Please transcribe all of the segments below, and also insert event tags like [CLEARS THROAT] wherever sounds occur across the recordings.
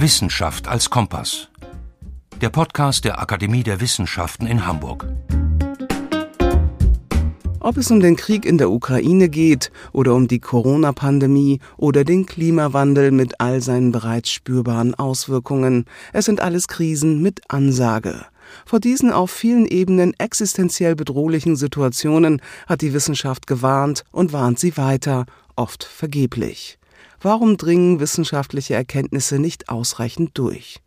Wissenschaft als Kompass. Der Podcast der Akademie der Wissenschaften in Hamburg. Ob es um den Krieg in der Ukraine geht oder um die Corona-Pandemie oder den Klimawandel mit all seinen bereits spürbaren Auswirkungen, es sind alles Krisen mit Ansage. Vor diesen auf vielen Ebenen existenziell bedrohlichen Situationen hat die Wissenschaft gewarnt und warnt sie weiter, oft vergeblich. Warum dringen wissenschaftliche Erkenntnisse nicht ausreichend durch?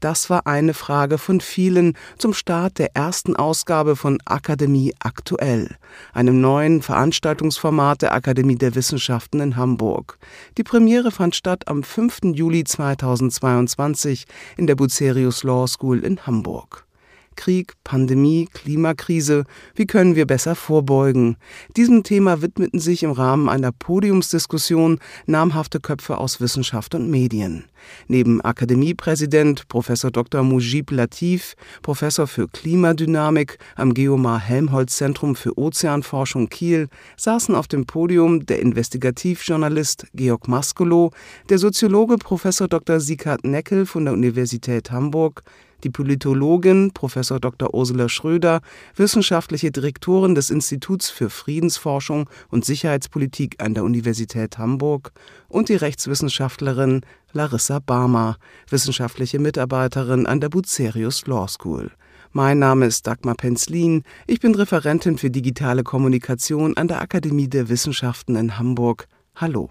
Das war eine Frage von vielen zum Start der ersten Ausgabe von Akademie aktuell, einem neuen Veranstaltungsformat der Akademie der Wissenschaften in Hamburg. Die Premiere fand statt am 5. Juli 2022 in der Bucerius Law School in Hamburg. Krieg, Pandemie, Klimakrise, wie können wir besser vorbeugen? Diesem Thema widmeten sich im Rahmen einer Podiumsdiskussion namhafte Köpfe aus Wissenschaft und Medien. Neben Akademiepräsident Prof. Dr. Mujib Latif, Professor für Klimadynamik am Geomar Helmholtz Zentrum für Ozeanforschung Kiel, saßen auf dem Podium der Investigativjournalist Georg Maskolo, der Soziologe Prof. Dr. Sieghard Neckel von der Universität Hamburg, die Politologin Prof. Dr. Ursula Schröder, wissenschaftliche Direktorin des Instituts für Friedensforschung und Sicherheitspolitik an der Universität Hamburg und die Rechtswissenschaftlerin Larissa Barmer, wissenschaftliche Mitarbeiterin an der Bucerius Law School. Mein Name ist Dagmar Penzlin. Ich bin Referentin für digitale Kommunikation an der Akademie der Wissenschaften in Hamburg. Hallo.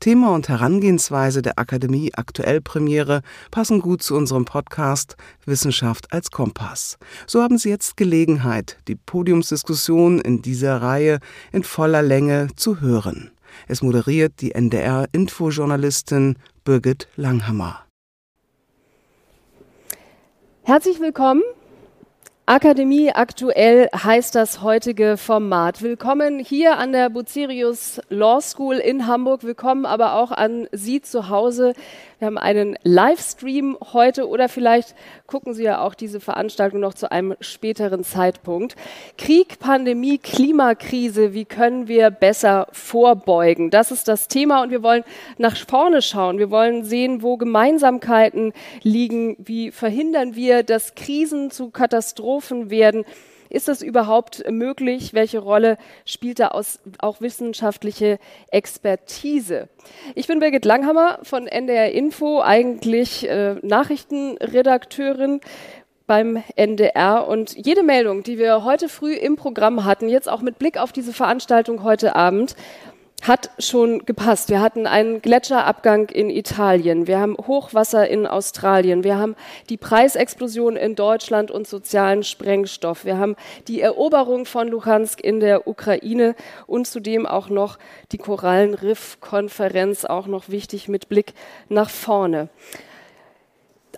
Thema und Herangehensweise der Akademie Aktuell Premiere passen gut zu unserem Podcast Wissenschaft als Kompass. So haben Sie jetzt Gelegenheit, die Podiumsdiskussion in dieser Reihe in voller Länge zu hören. Es moderiert die NDR-Infojournalistin Birgit Langhammer. Herzlich willkommen Akademie aktuell heißt das heutige Format. Willkommen hier an der Bucerius Law School in Hamburg. Willkommen aber auch an Sie zu Hause. Wir haben einen Livestream heute oder vielleicht gucken Sie ja auch diese Veranstaltung noch zu einem späteren Zeitpunkt. Krieg, Pandemie, Klimakrise, wie können wir besser vorbeugen? Das ist das Thema und wir wollen nach vorne schauen. Wir wollen sehen, wo Gemeinsamkeiten liegen. Wie verhindern wir, dass Krisen zu Katastrophen werden? Ist das überhaupt möglich? Welche Rolle spielt da aus, auch wissenschaftliche Expertise? Ich bin Birgit Langhammer von NDR Info, eigentlich äh, Nachrichtenredakteurin beim NDR. Und jede Meldung, die wir heute früh im Programm hatten, jetzt auch mit Blick auf diese Veranstaltung heute Abend, hat schon gepasst. Wir hatten einen Gletscherabgang in Italien, wir haben Hochwasser in Australien, wir haben die Preisexplosion in Deutschland und sozialen Sprengstoff, wir haben die Eroberung von Luhansk in der Ukraine und zudem auch noch die Korallenriff-Konferenz, auch noch wichtig mit Blick nach vorne.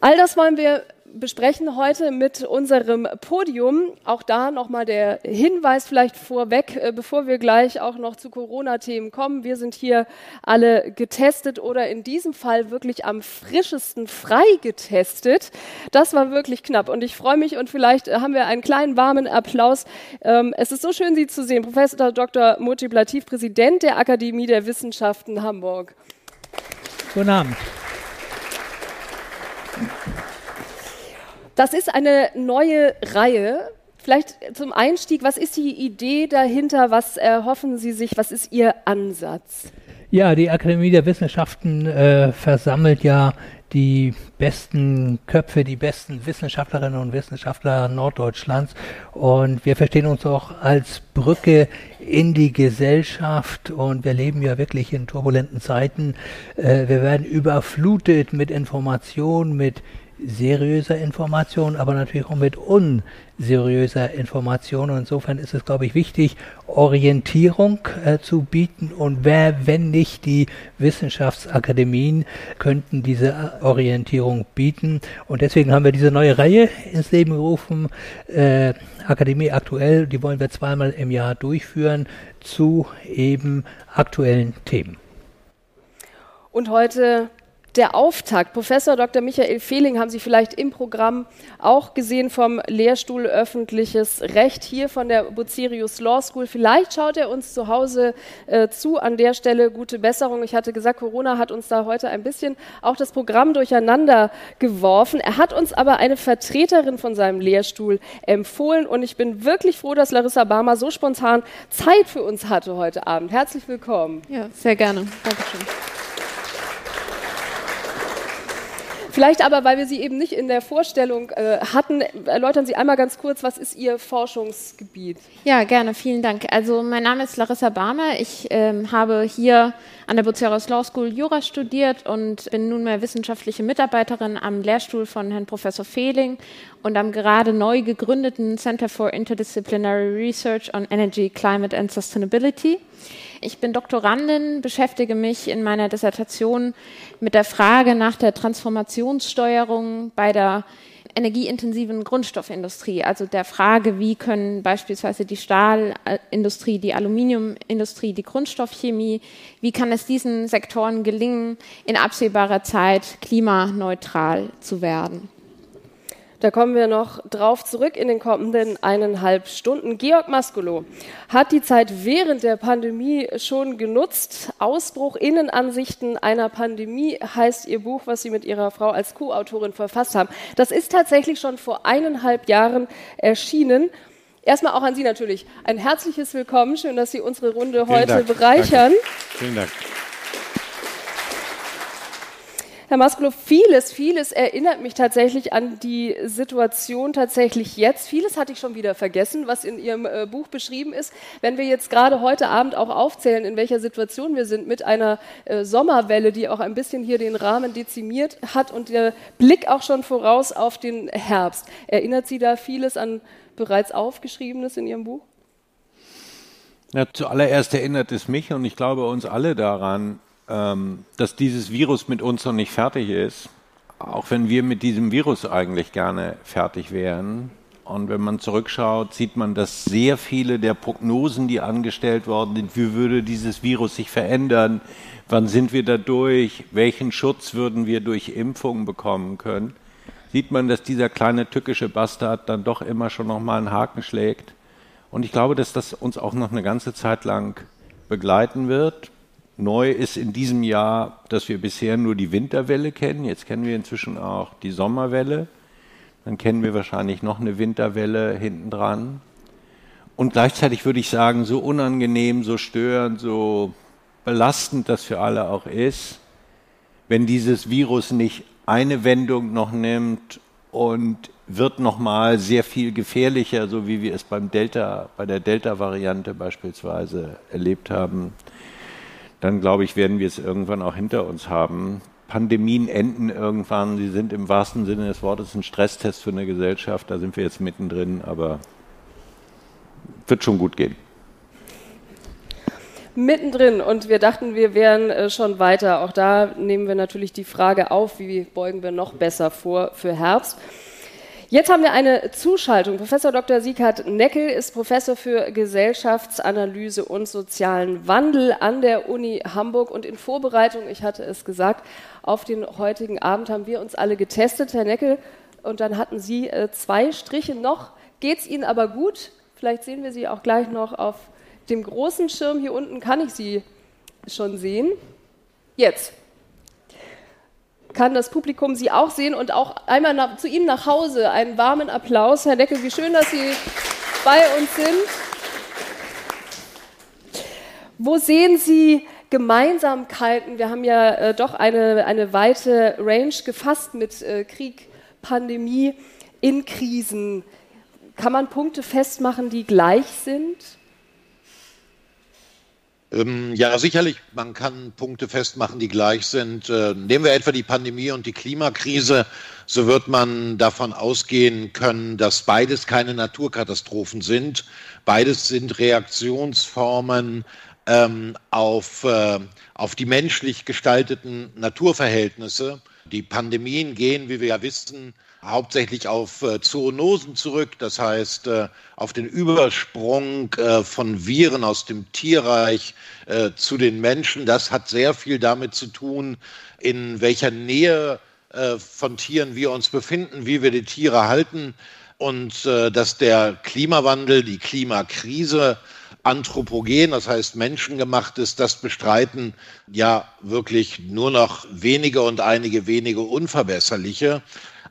All das wollen wir besprechen heute mit unserem Podium. Auch da nochmal der Hinweis vielleicht vorweg, äh, bevor wir gleich auch noch zu Corona-Themen kommen. Wir sind hier alle getestet oder in diesem Fall wirklich am frischesten frei getestet. Das war wirklich knapp und ich freue mich und vielleicht haben wir einen kleinen warmen Applaus. Ähm, es ist so schön, Sie zu sehen. Professor Dr. Mujib Latif, Präsident der Akademie der Wissenschaften Hamburg. Guten Abend. Das ist eine neue Reihe. Vielleicht zum Einstieg, was ist die Idee dahinter? Was erhoffen Sie sich? Was ist Ihr Ansatz? Ja, die Akademie der Wissenschaften äh, versammelt ja die besten Köpfe, die besten Wissenschaftlerinnen und Wissenschaftler Norddeutschlands. Und wir verstehen uns auch als Brücke in die Gesellschaft. Und wir leben ja wirklich in turbulenten Zeiten. Äh, wir werden überflutet mit Informationen, mit seriöser Information, aber natürlich auch mit unseriöser Information. Und insofern ist es, glaube ich, wichtig, Orientierung äh, zu bieten. Und wer, wenn nicht die Wissenschaftsakademien, könnten diese Orientierung bieten. Und deswegen haben wir diese neue Reihe ins Leben gerufen, äh, Akademie aktuell. Die wollen wir zweimal im Jahr durchführen zu eben aktuellen Themen. Und heute der Auftakt. Professor Dr. Michael Fehling haben Sie vielleicht im Programm auch gesehen vom Lehrstuhl Öffentliches Recht hier von der Bucerius Law School. Vielleicht schaut er uns zu Hause äh, zu. An der Stelle gute Besserung. Ich hatte gesagt, Corona hat uns da heute ein bisschen auch das Programm durcheinander geworfen. Er hat uns aber eine Vertreterin von seinem Lehrstuhl empfohlen und ich bin wirklich froh, dass Larissa Barmer so spontan Zeit für uns hatte heute Abend. Herzlich willkommen. Ja, sehr gerne. Dankeschön. Vielleicht aber, weil wir Sie eben nicht in der Vorstellung äh, hatten, erläutern Sie einmal ganz kurz, was ist Ihr Forschungsgebiet? Ja, gerne, vielen Dank. Also mein Name ist Larissa Barmer. Ich ähm, habe hier an der Buceros Law School Jura studiert und bin nunmehr wissenschaftliche Mitarbeiterin am Lehrstuhl von Herrn Professor Fehling und am gerade neu gegründeten Center for Interdisciplinary Research on Energy, Climate and Sustainability. Ich bin Doktorandin, beschäftige mich in meiner Dissertation mit der Frage nach der Transformationssteuerung bei der energieintensiven Grundstoffindustrie, also der Frage, wie können beispielsweise die Stahlindustrie, die Aluminiumindustrie, die Grundstoffchemie, wie kann es diesen Sektoren gelingen, in absehbarer Zeit klimaneutral zu werden. Da kommen wir noch drauf zurück in den kommenden eineinhalb Stunden. Georg Maskulo hat die Zeit während der Pandemie schon genutzt. Ausbruch Innenansichten einer Pandemie heißt ihr Buch, was Sie mit Ihrer Frau als Co-Autorin verfasst haben. Das ist tatsächlich schon vor eineinhalb Jahren erschienen. Erstmal auch an Sie natürlich ein herzliches Willkommen. Schön, dass Sie unsere Runde Vielen heute Dank. bereichern. Danke. Vielen Dank. Herr Masklo, vieles, vieles erinnert mich tatsächlich an die Situation tatsächlich jetzt. Vieles hatte ich schon wieder vergessen, was in Ihrem äh, Buch beschrieben ist. Wenn wir jetzt gerade heute Abend auch aufzählen, in welcher Situation wir sind mit einer äh, Sommerwelle, die auch ein bisschen hier den Rahmen dezimiert hat und der Blick auch schon voraus auf den Herbst. Erinnert Sie da vieles an bereits Aufgeschriebenes in Ihrem Buch? Ja, zuallererst erinnert es mich und ich glaube uns alle daran, dass dieses Virus mit uns noch nicht fertig ist, auch wenn wir mit diesem Virus eigentlich gerne fertig wären. Und wenn man zurückschaut, sieht man, dass sehr viele der Prognosen, die angestellt worden sind, wie würde dieses Virus sich verändern, wann sind wir da durch, welchen Schutz würden wir durch Impfungen bekommen können, sieht man, dass dieser kleine tückische Bastard dann doch immer schon nochmal einen Haken schlägt. Und ich glaube, dass das uns auch noch eine ganze Zeit lang begleiten wird. Neu ist in diesem Jahr, dass wir bisher nur die Winterwelle kennen. Jetzt kennen wir inzwischen auch die Sommerwelle. Dann kennen wir wahrscheinlich noch eine Winterwelle hintendran. Und gleichzeitig würde ich sagen, so unangenehm, so störend, so belastend das für alle auch ist, wenn dieses Virus nicht eine Wendung noch nimmt und wird nochmal sehr viel gefährlicher, so wie wir es beim Delta, bei der Delta-Variante beispielsweise erlebt haben dann glaube ich, werden wir es irgendwann auch hinter uns haben. Pandemien enden irgendwann. Sie sind im wahrsten Sinne des Wortes ein Stresstest für eine Gesellschaft. Da sind wir jetzt mittendrin, aber wird schon gut gehen. Mittendrin und wir dachten, wir wären äh, schon weiter. Auch da nehmen wir natürlich die Frage auf, wie beugen wir noch besser vor für Herbst. Jetzt haben wir eine Zuschaltung. Professor Dr. Sieghard Neckel ist Professor für Gesellschaftsanalyse und sozialen Wandel an der Uni Hamburg. Und in Vorbereitung, ich hatte es gesagt, auf den heutigen Abend haben wir uns alle getestet, Herr Neckel. Und dann hatten Sie äh, zwei Striche noch. Geht es Ihnen aber gut? Vielleicht sehen wir Sie auch gleich noch auf dem großen Schirm. Hier unten kann ich Sie schon sehen. Jetzt kann das Publikum Sie auch sehen und auch einmal nach, zu Ihnen nach Hause einen warmen Applaus. Herr Deckel, wie schön, dass Sie bei uns sind. Wo sehen Sie Gemeinsamkeiten? Wir haben ja äh, doch eine, eine weite Range gefasst mit äh, Krieg, Pandemie, in Krisen. Kann man Punkte festmachen, die gleich sind? Ähm, ja, sicherlich, man kann Punkte festmachen, die gleich sind. Äh, nehmen wir etwa die Pandemie und die Klimakrise, so wird man davon ausgehen können, dass beides keine Naturkatastrophen sind. Beides sind Reaktionsformen ähm, auf, äh, auf die menschlich gestalteten Naturverhältnisse. Die Pandemien gehen, wie wir ja wissen, hauptsächlich auf äh, Zoonosen zurück, das heißt äh, auf den Übersprung äh, von Viren aus dem Tierreich äh, zu den Menschen. Das hat sehr viel damit zu tun, in welcher Nähe äh, von Tieren wir uns befinden, wie wir die Tiere halten und äh, dass der Klimawandel, die Klimakrise anthropogen, das heißt menschengemacht ist, das bestreiten ja wirklich nur noch wenige und einige wenige unverbesserliche.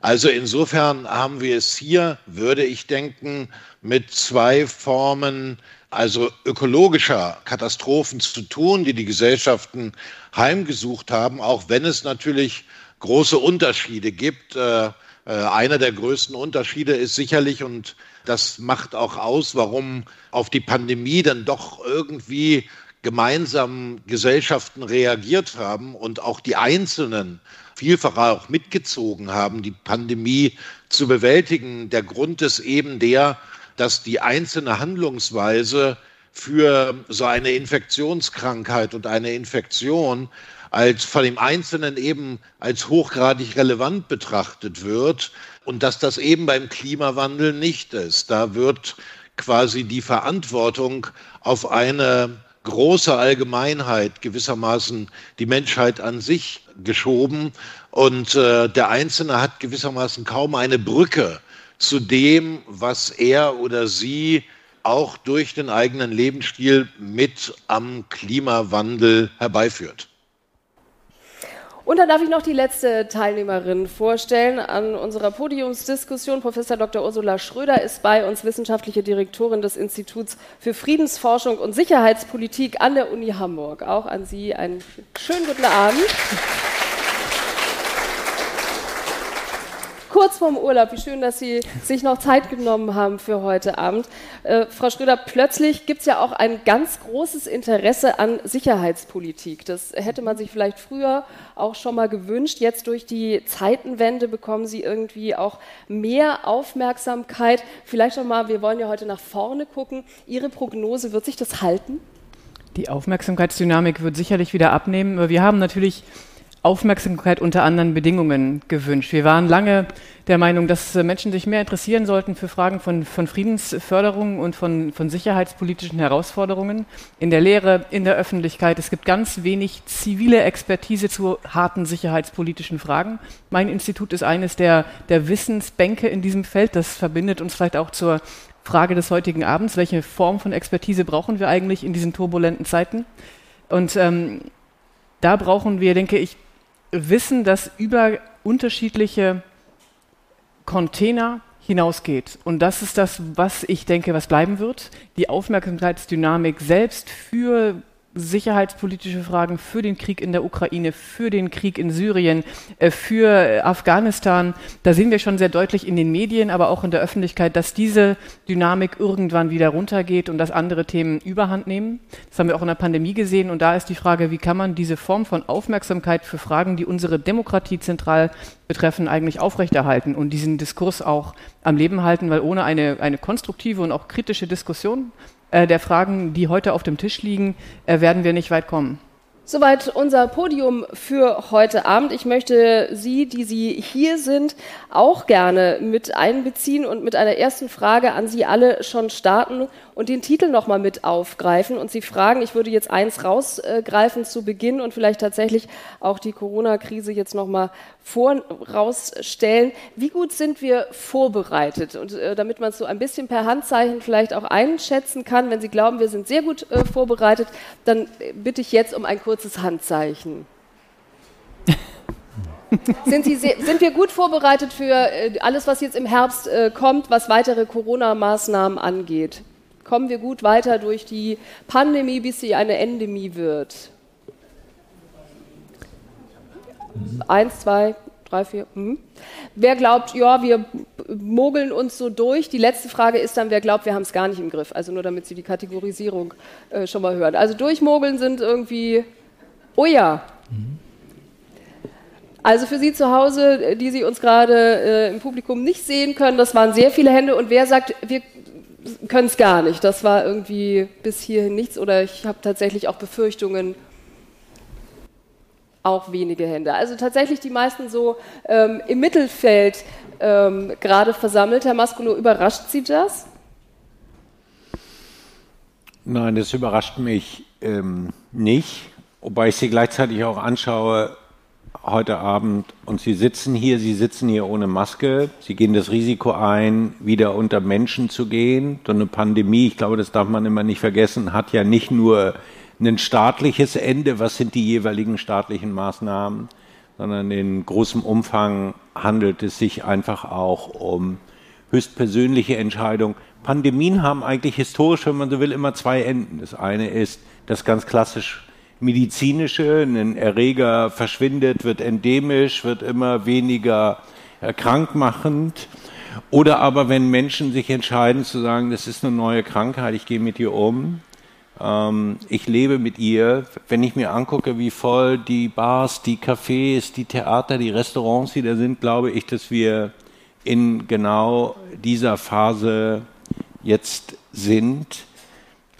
Also insofern haben wir es hier, würde ich denken, mit zwei Formen also ökologischer Katastrophen zu tun, die die Gesellschaften heimgesucht haben, auch wenn es natürlich große Unterschiede gibt. Äh, äh, einer der größten Unterschiede ist sicherlich, und das macht auch aus, warum auf die Pandemie dann doch irgendwie gemeinsam Gesellschaften reagiert haben und auch die Einzelnen vielfach auch mitgezogen haben, die Pandemie zu bewältigen. Der Grund ist eben der, dass die einzelne Handlungsweise für so eine Infektionskrankheit und eine Infektion als von dem Einzelnen eben als hochgradig relevant betrachtet wird und dass das eben beim Klimawandel nicht ist. Da wird quasi die Verantwortung auf eine große Allgemeinheit gewissermaßen die Menschheit an sich geschoben und äh, der Einzelne hat gewissermaßen kaum eine Brücke zu dem, was er oder sie auch durch den eigenen Lebensstil mit am Klimawandel herbeiführt. Und dann darf ich noch die letzte Teilnehmerin vorstellen an unserer Podiumsdiskussion. Professor Dr. Ursula Schröder ist bei uns wissenschaftliche Direktorin des Instituts für Friedensforschung und Sicherheitspolitik an der Uni Hamburg. Auch an Sie einen schönen guten Abend. Kurz vorm Urlaub. Wie schön, dass Sie sich noch Zeit genommen haben für heute Abend. Äh, Frau Schröder, plötzlich gibt es ja auch ein ganz großes Interesse an Sicherheitspolitik. Das hätte man sich vielleicht früher auch schon mal gewünscht. Jetzt durch die Zeitenwende bekommen Sie irgendwie auch mehr Aufmerksamkeit. Vielleicht noch mal, wir wollen ja heute nach vorne gucken. Ihre Prognose, wird sich das halten? Die Aufmerksamkeitsdynamik wird sicherlich wieder abnehmen. Wir haben natürlich Aufmerksamkeit unter anderen Bedingungen gewünscht. Wir waren lange der Meinung, dass äh, Menschen sich mehr interessieren sollten für Fragen von, von Friedensförderung und von, von sicherheitspolitischen Herausforderungen in der Lehre, in der Öffentlichkeit. Es gibt ganz wenig zivile Expertise zu harten sicherheitspolitischen Fragen. Mein Institut ist eines der, der Wissensbänke in diesem Feld. Das verbindet uns vielleicht auch zur Frage des heutigen Abends. Welche Form von Expertise brauchen wir eigentlich in diesen turbulenten Zeiten? Und ähm, da brauchen wir, denke ich, Wissen, das über unterschiedliche Container hinausgeht. Und das ist das, was ich denke, was bleiben wird. Die Aufmerksamkeitsdynamik selbst für sicherheitspolitische Fragen für den Krieg in der Ukraine, für den Krieg in Syrien, äh, für Afghanistan. Da sehen wir schon sehr deutlich in den Medien, aber auch in der Öffentlichkeit, dass diese Dynamik irgendwann wieder runtergeht und dass andere Themen überhand nehmen. Das haben wir auch in der Pandemie gesehen. Und da ist die Frage, wie kann man diese Form von Aufmerksamkeit für Fragen, die unsere Demokratie zentral betreffen, eigentlich aufrechterhalten und diesen Diskurs auch am Leben halten, weil ohne eine, eine konstruktive und auch kritische Diskussion äh, der Fragen, die heute auf dem Tisch liegen, äh, werden wir nicht weit kommen. Soweit unser Podium für heute Abend. Ich möchte Sie, die Sie hier sind, auch gerne mit einbeziehen und mit einer ersten Frage an Sie alle schon starten und den Titel nochmal mit aufgreifen und Sie fragen, ich würde jetzt eins rausgreifen zu Beginn und vielleicht tatsächlich auch die Corona-Krise jetzt nochmal vorausstellen. Wie gut sind wir vorbereitet? Und äh, damit man es so ein bisschen per Handzeichen vielleicht auch einschätzen kann, wenn Sie glauben, wir sind sehr gut äh, vorbereitet, dann bitte ich jetzt um ein kurzes Handzeichen. [LAUGHS] sind, Sie, sind, wir gut vorbereitet für äh, alles, was jetzt im Herbst äh, kommt, was weitere Corona-Maßnahmen angeht? Kommen wir gut weiter durch die Pandemie, bis sie eine Endemie wird? Eins, zwei, drei, vier. Hm. Wer glaubt, ja, wir mogeln uns so durch? Die letzte Frage ist dann, wer glaubt, wir haben es gar nicht im Griff? Also nur damit Sie die Kategorisierung äh, schon mal hören. Also durchmogeln sind irgendwie Oh ja. Also für Sie zu Hause, die Sie uns gerade äh, im Publikum nicht sehen können, das waren sehr viele Hände. Und wer sagt, wir können es gar nicht? Das war irgendwie bis hierhin nichts. Oder ich habe tatsächlich auch Befürchtungen. auch wenige Hände. Also tatsächlich die meisten so ähm, im Mittelfeld ähm, gerade versammelt. Herr Maskulo, überrascht Sie das? Nein, das überrascht mich ähm, nicht, wobei ich Sie gleichzeitig auch anschaue heute Abend und Sie sitzen hier, Sie sitzen hier ohne Maske, Sie gehen das Risiko ein, wieder unter Menschen zu gehen. So eine Pandemie, ich glaube, das darf man immer nicht vergessen, hat ja nicht nur ein staatliches Ende, was sind die jeweiligen staatlichen Maßnahmen, sondern in großem Umfang handelt es sich einfach auch um höchstpersönliche Entscheidungen. Pandemien haben eigentlich historisch, wenn man so will, immer zwei Enden. Das eine ist das ganz klassisch medizinische, ein Erreger verschwindet, wird endemisch, wird immer weniger krankmachend. Oder aber wenn Menschen sich entscheiden zu sagen, das ist eine neue Krankheit, ich gehe mit ihr um, ähm, ich lebe mit ihr. Wenn ich mir angucke, wie voll die Bars, die Cafés, die Theater, die Restaurants wieder sind, glaube ich, dass wir in genau dieser Phase jetzt sind.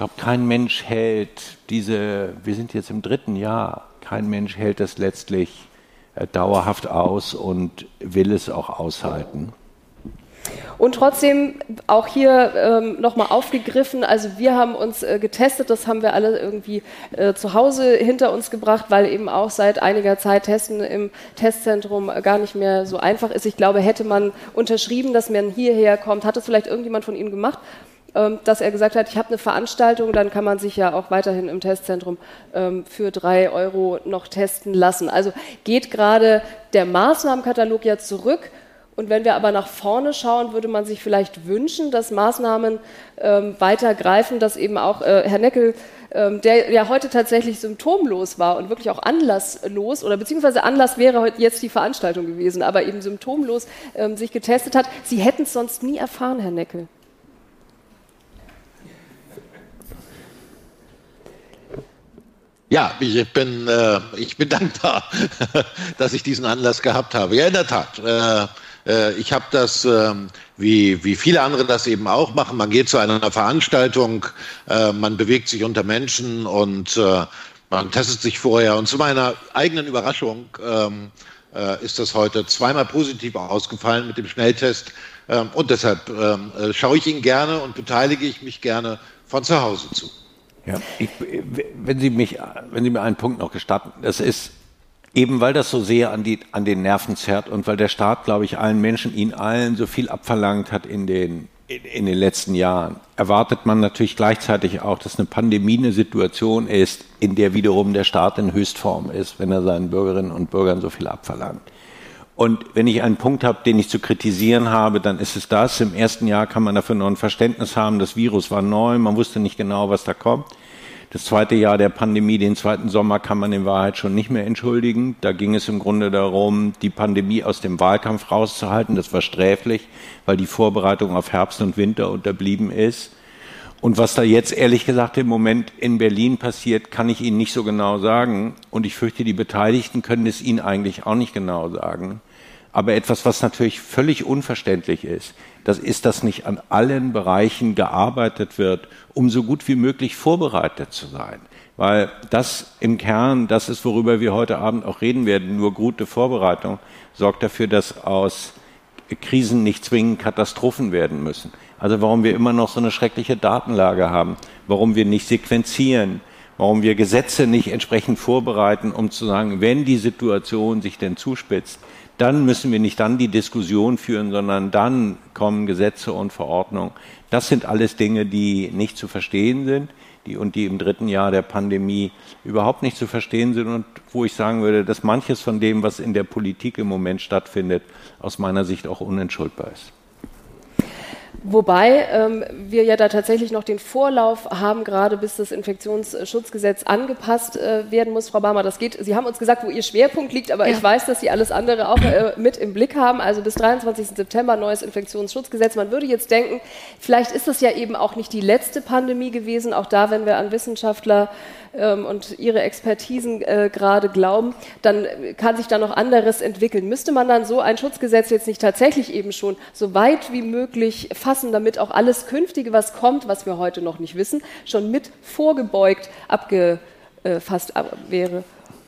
Ich glaube, kein Mensch hält diese, wir sind jetzt im dritten Jahr, kein Mensch hält das letztlich äh, dauerhaft aus und will es auch aushalten. Und trotzdem auch hier ähm, nochmal aufgegriffen, also wir haben uns äh, getestet, das haben wir alle irgendwie äh, zu Hause hinter uns gebracht, weil eben auch seit einiger Zeit Testen im Testzentrum gar nicht mehr so einfach ist. Ich glaube, hätte man unterschrieben, dass man hierher kommt, hat es vielleicht irgendjemand von Ihnen gemacht? Ähm, dass er gesagt hat, ich habe eine Veranstaltung, dann kann man sich ja auch weiterhin im Testzentrum ähm, für drei Euro noch testen lassen. Also geht gerade der Maßnahmenkatalog ja zurück. Und wenn wir aber nach vorne schauen, würde man sich vielleicht wünschen, dass Maßnahmen ähm, weiter greifen, dass eben auch äh, Herr Neckel, ähm, der ja heute tatsächlich symptomlos war und wirklich auch anlasslos, oder beziehungsweise Anlass wäre heute jetzt die Veranstaltung gewesen, aber eben symptomlos ähm, sich getestet hat. Sie hätten es sonst nie erfahren, Herr Neckel. Ja, ich bin, äh, ich bin [LAUGHS] dankbar, dass ich diesen Anlass gehabt habe. Ja, in der Tat. Äh, äh, ich habe das, äh, wie, wie viele andere das eben auch machen. Man geht zu einer Veranstaltung, äh, man bewegt sich unter Menschen und äh, man testet sich vorher. Und zu meiner eigenen Überraschung ähm, äh, ist das heute zweimal positiv ausgefallen mit dem Schnelltest. Ähm, und deshalb ähm, schaue ich ihn gerne und beteilige ich mich gerne von zu Hause zu. Ja, ich, wenn Sie mich, wenn Sie mir einen Punkt noch gestatten, das ist eben, weil das so sehr an, die, an den Nerven zerrt und weil der Staat, glaube ich, allen Menschen, Ihnen allen so viel abverlangt hat in den, in, in den letzten Jahren, erwartet man natürlich gleichzeitig auch, dass eine Pandemie eine Situation ist, in der wiederum der Staat in Höchstform ist, wenn er seinen Bürgerinnen und Bürgern so viel abverlangt. Und wenn ich einen Punkt habe, den ich zu kritisieren habe, dann ist es das. Im ersten Jahr kann man dafür noch ein Verständnis haben, das Virus war neu, man wusste nicht genau, was da kommt. Das zweite Jahr der Pandemie, den zweiten Sommer, kann man in Wahrheit schon nicht mehr entschuldigen. Da ging es im Grunde darum, die Pandemie aus dem Wahlkampf rauszuhalten. Das war sträflich, weil die Vorbereitung auf Herbst und Winter unterblieben ist. Und was da jetzt ehrlich gesagt im Moment in Berlin passiert, kann ich Ihnen nicht so genau sagen. Und ich fürchte, die Beteiligten können es Ihnen eigentlich auch nicht genau sagen. Aber etwas, was natürlich völlig unverständlich ist, das ist, dass nicht an allen Bereichen gearbeitet wird, um so gut wie möglich vorbereitet zu sein. Weil das im Kern, das ist, worüber wir heute Abend auch reden werden, nur gute Vorbereitung sorgt dafür, dass aus Krisen nicht zwingend Katastrophen werden müssen. Also warum wir immer noch so eine schreckliche Datenlage haben, warum wir nicht sequenzieren, warum wir Gesetze nicht entsprechend vorbereiten, um zu sagen, wenn die Situation sich denn zuspitzt, dann müssen wir nicht dann die Diskussion führen, sondern dann kommen Gesetze und Verordnungen. Das sind alles Dinge, die nicht zu verstehen sind die, und die im dritten Jahr der Pandemie überhaupt nicht zu verstehen sind und wo ich sagen würde, dass manches von dem, was in der Politik im Moment stattfindet, aus meiner Sicht auch unentschuldbar ist. Wobei ähm, wir ja da tatsächlich noch den Vorlauf haben, gerade bis das Infektionsschutzgesetz angepasst äh, werden muss. Frau Barmer, das geht. Sie haben uns gesagt, wo Ihr Schwerpunkt liegt, aber ja. ich weiß, dass Sie alles andere auch äh, mit im Blick haben. Also bis 23. September neues Infektionsschutzgesetz. Man würde jetzt denken, vielleicht ist das ja eben auch nicht die letzte Pandemie gewesen. Auch da, wenn wir an Wissenschaftler ähm, und ihre Expertisen äh, gerade glauben, dann kann sich da noch anderes entwickeln. Müsste man dann so ein Schutzgesetz jetzt nicht tatsächlich eben schon so weit wie möglich fassen, damit auch alles Künftige, was kommt, was wir heute noch nicht wissen, schon mit vorgebeugt abgefasst wäre?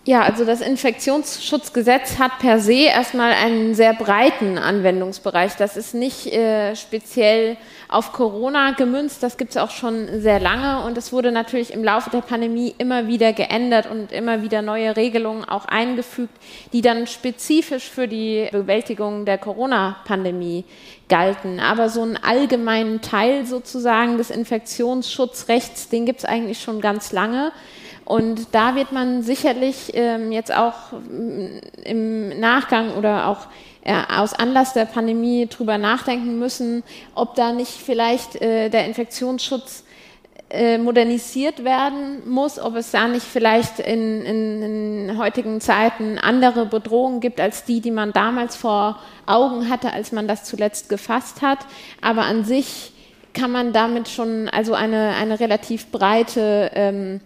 Ja, also das Infektionsschutzgesetz hat per se erstmal einen sehr breiten Anwendungsbereich. Das ist nicht äh, speziell auf Corona gemünzt, das gibt es auch schon sehr lange und es wurde natürlich im Laufe der Pandemie immer wieder geändert und immer wieder neue Regelungen auch eingefügt, die dann spezifisch für die Bewältigung der Corona-Pandemie galten. Aber so einen allgemeinen Teil sozusagen des Infektionsschutzrechts, den gibt es eigentlich schon ganz lange. Und da wird man sicherlich ähm, jetzt auch mm, im Nachgang oder auch äh, aus Anlass der Pandemie drüber nachdenken müssen, ob da nicht vielleicht äh, der Infektionsschutz äh, modernisiert werden muss, ob es da nicht vielleicht in, in, in, heutigen Zeiten andere Bedrohungen gibt als die, die man damals vor Augen hatte, als man das zuletzt gefasst hat. Aber an sich kann man damit schon also eine, eine relativ breite ähm,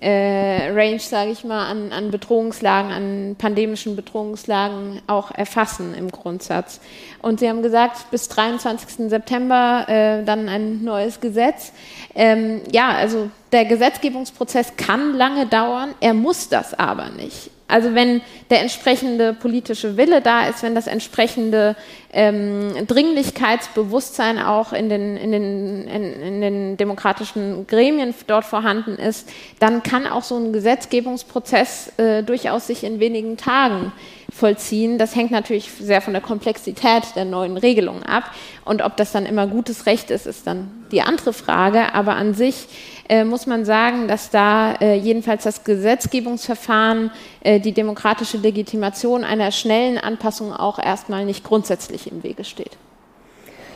äh, Range, sage ich mal, an, an Bedrohungslagen, an pandemischen Bedrohungslagen auch erfassen im Grundsatz. Und Sie haben gesagt, bis 23. September äh, dann ein neues Gesetz. Ähm, ja, also der Gesetzgebungsprozess kann lange dauern, er muss das aber nicht. Also wenn der entsprechende politische Wille da ist, wenn das entsprechende ähm, Dringlichkeitsbewusstsein auch in den, in, den, in, in den demokratischen Gremien dort vorhanden ist, dann kann auch so ein Gesetzgebungsprozess äh, durchaus sich in wenigen Tagen vollziehen. Das hängt natürlich sehr von der Komplexität der neuen Regelungen ab. Und ob das dann immer gutes Recht ist, ist dann die andere Frage. Aber an sich äh, muss man sagen, dass da äh, jedenfalls das Gesetzgebungsverfahren, äh, die demokratische Legitimation einer schnellen Anpassung auch erstmal nicht grundsätzlich im Wege steht.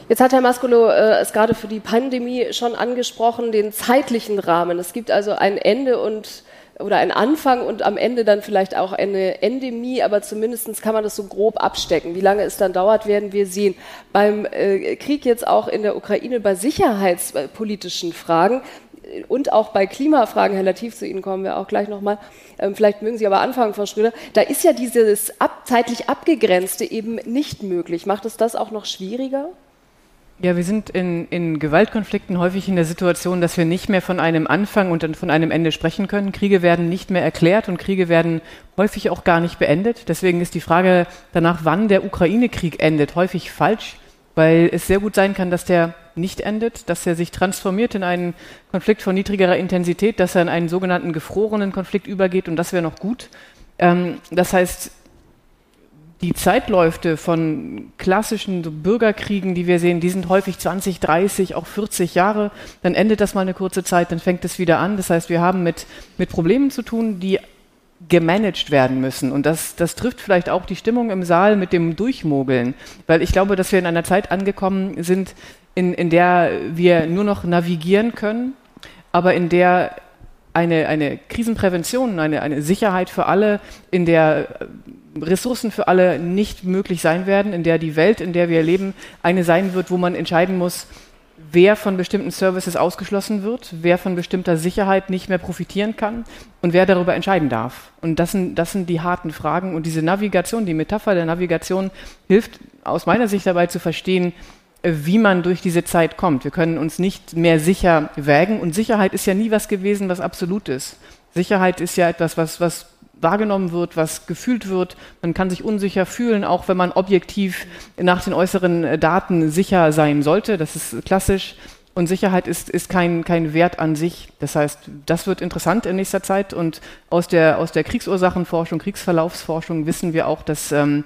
Jetzt hat Herr Mascolo äh, es gerade für die Pandemie schon angesprochen, den zeitlichen Rahmen. Es gibt also ein Ende und oder ein Anfang und am Ende dann vielleicht auch eine Endemie, aber zumindest kann man das so grob abstecken. Wie lange es dann dauert, werden wir sehen. Beim äh, Krieg jetzt auch in der Ukraine, bei sicherheitspolitischen Fragen und auch bei Klimafragen, Herr Latif, zu Ihnen kommen wir auch gleich nochmal, ähm, vielleicht mögen Sie aber anfangen, Frau Schröder, da ist ja dieses ab, zeitlich Abgegrenzte eben nicht möglich. Macht es das auch noch schwieriger? Ja, wir sind in, in Gewaltkonflikten häufig in der Situation, dass wir nicht mehr von einem Anfang und dann von einem Ende sprechen können. Kriege werden nicht mehr erklärt und Kriege werden häufig auch gar nicht beendet. Deswegen ist die Frage danach, wann der Ukraine-Krieg endet, häufig falsch, weil es sehr gut sein kann, dass der nicht endet, dass er sich transformiert in einen Konflikt von niedrigerer Intensität, dass er in einen sogenannten gefrorenen Konflikt übergeht und das wäre noch gut. Ähm, das heißt, die Zeitläufe von klassischen Bürgerkriegen, die wir sehen, die sind häufig 20, 30, auch 40 Jahre. Dann endet das mal eine kurze Zeit, dann fängt es wieder an. Das heißt, wir haben mit, mit Problemen zu tun, die gemanagt werden müssen. Und das, das trifft vielleicht auch die Stimmung im Saal mit dem Durchmogeln. Weil ich glaube, dass wir in einer Zeit angekommen sind, in, in der wir nur noch navigieren können, aber in der eine, eine Krisenprävention, eine, eine Sicherheit für alle, in der Ressourcen für alle nicht möglich sein werden, in der die Welt, in der wir leben, eine sein wird, wo man entscheiden muss, wer von bestimmten Services ausgeschlossen wird, wer von bestimmter Sicherheit nicht mehr profitieren kann und wer darüber entscheiden darf. Und das sind, das sind die harten Fragen. Und diese Navigation, die Metapher der Navigation hilft aus meiner Sicht dabei zu verstehen, wie man durch diese Zeit kommt. Wir können uns nicht mehr sicher wägen. Und Sicherheit ist ja nie was gewesen, was absolut ist. Sicherheit ist ja etwas, was, was wahrgenommen wird, was gefühlt wird. Man kann sich unsicher fühlen, auch wenn man objektiv nach den äußeren äh, Daten sicher sein sollte. Das ist klassisch. Und Sicherheit ist, ist kein, kein Wert an sich. Das heißt, das wird interessant in nächster Zeit. Und aus der, aus der Kriegsursachenforschung, Kriegsverlaufsforschung wissen wir auch, dass, ähm,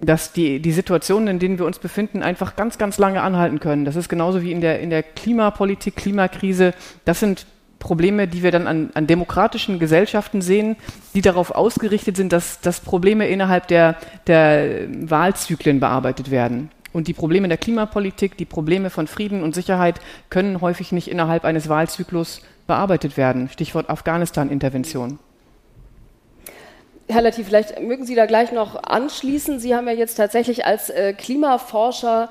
dass die, die Situationen, in denen wir uns befinden, einfach ganz, ganz lange anhalten können. Das ist genauso wie in der, in der Klimapolitik, Klimakrise. Das sind Probleme, die wir dann an, an, demokratischen Gesellschaften sehen, die darauf ausgerichtet sind, dass, dass Probleme innerhalb der, der Wahlzyklen bearbeitet werden. Und die Probleme der Klimapolitik, die Probleme von Frieden und Sicherheit können häufig nicht innerhalb eines Wahlzyklus bearbeitet werden. Stichwort Afghanistan-Intervention. Herr Lati, vielleicht mögen Sie da gleich noch anschließen. Sie haben ja jetzt tatsächlich als äh, Klimaforscher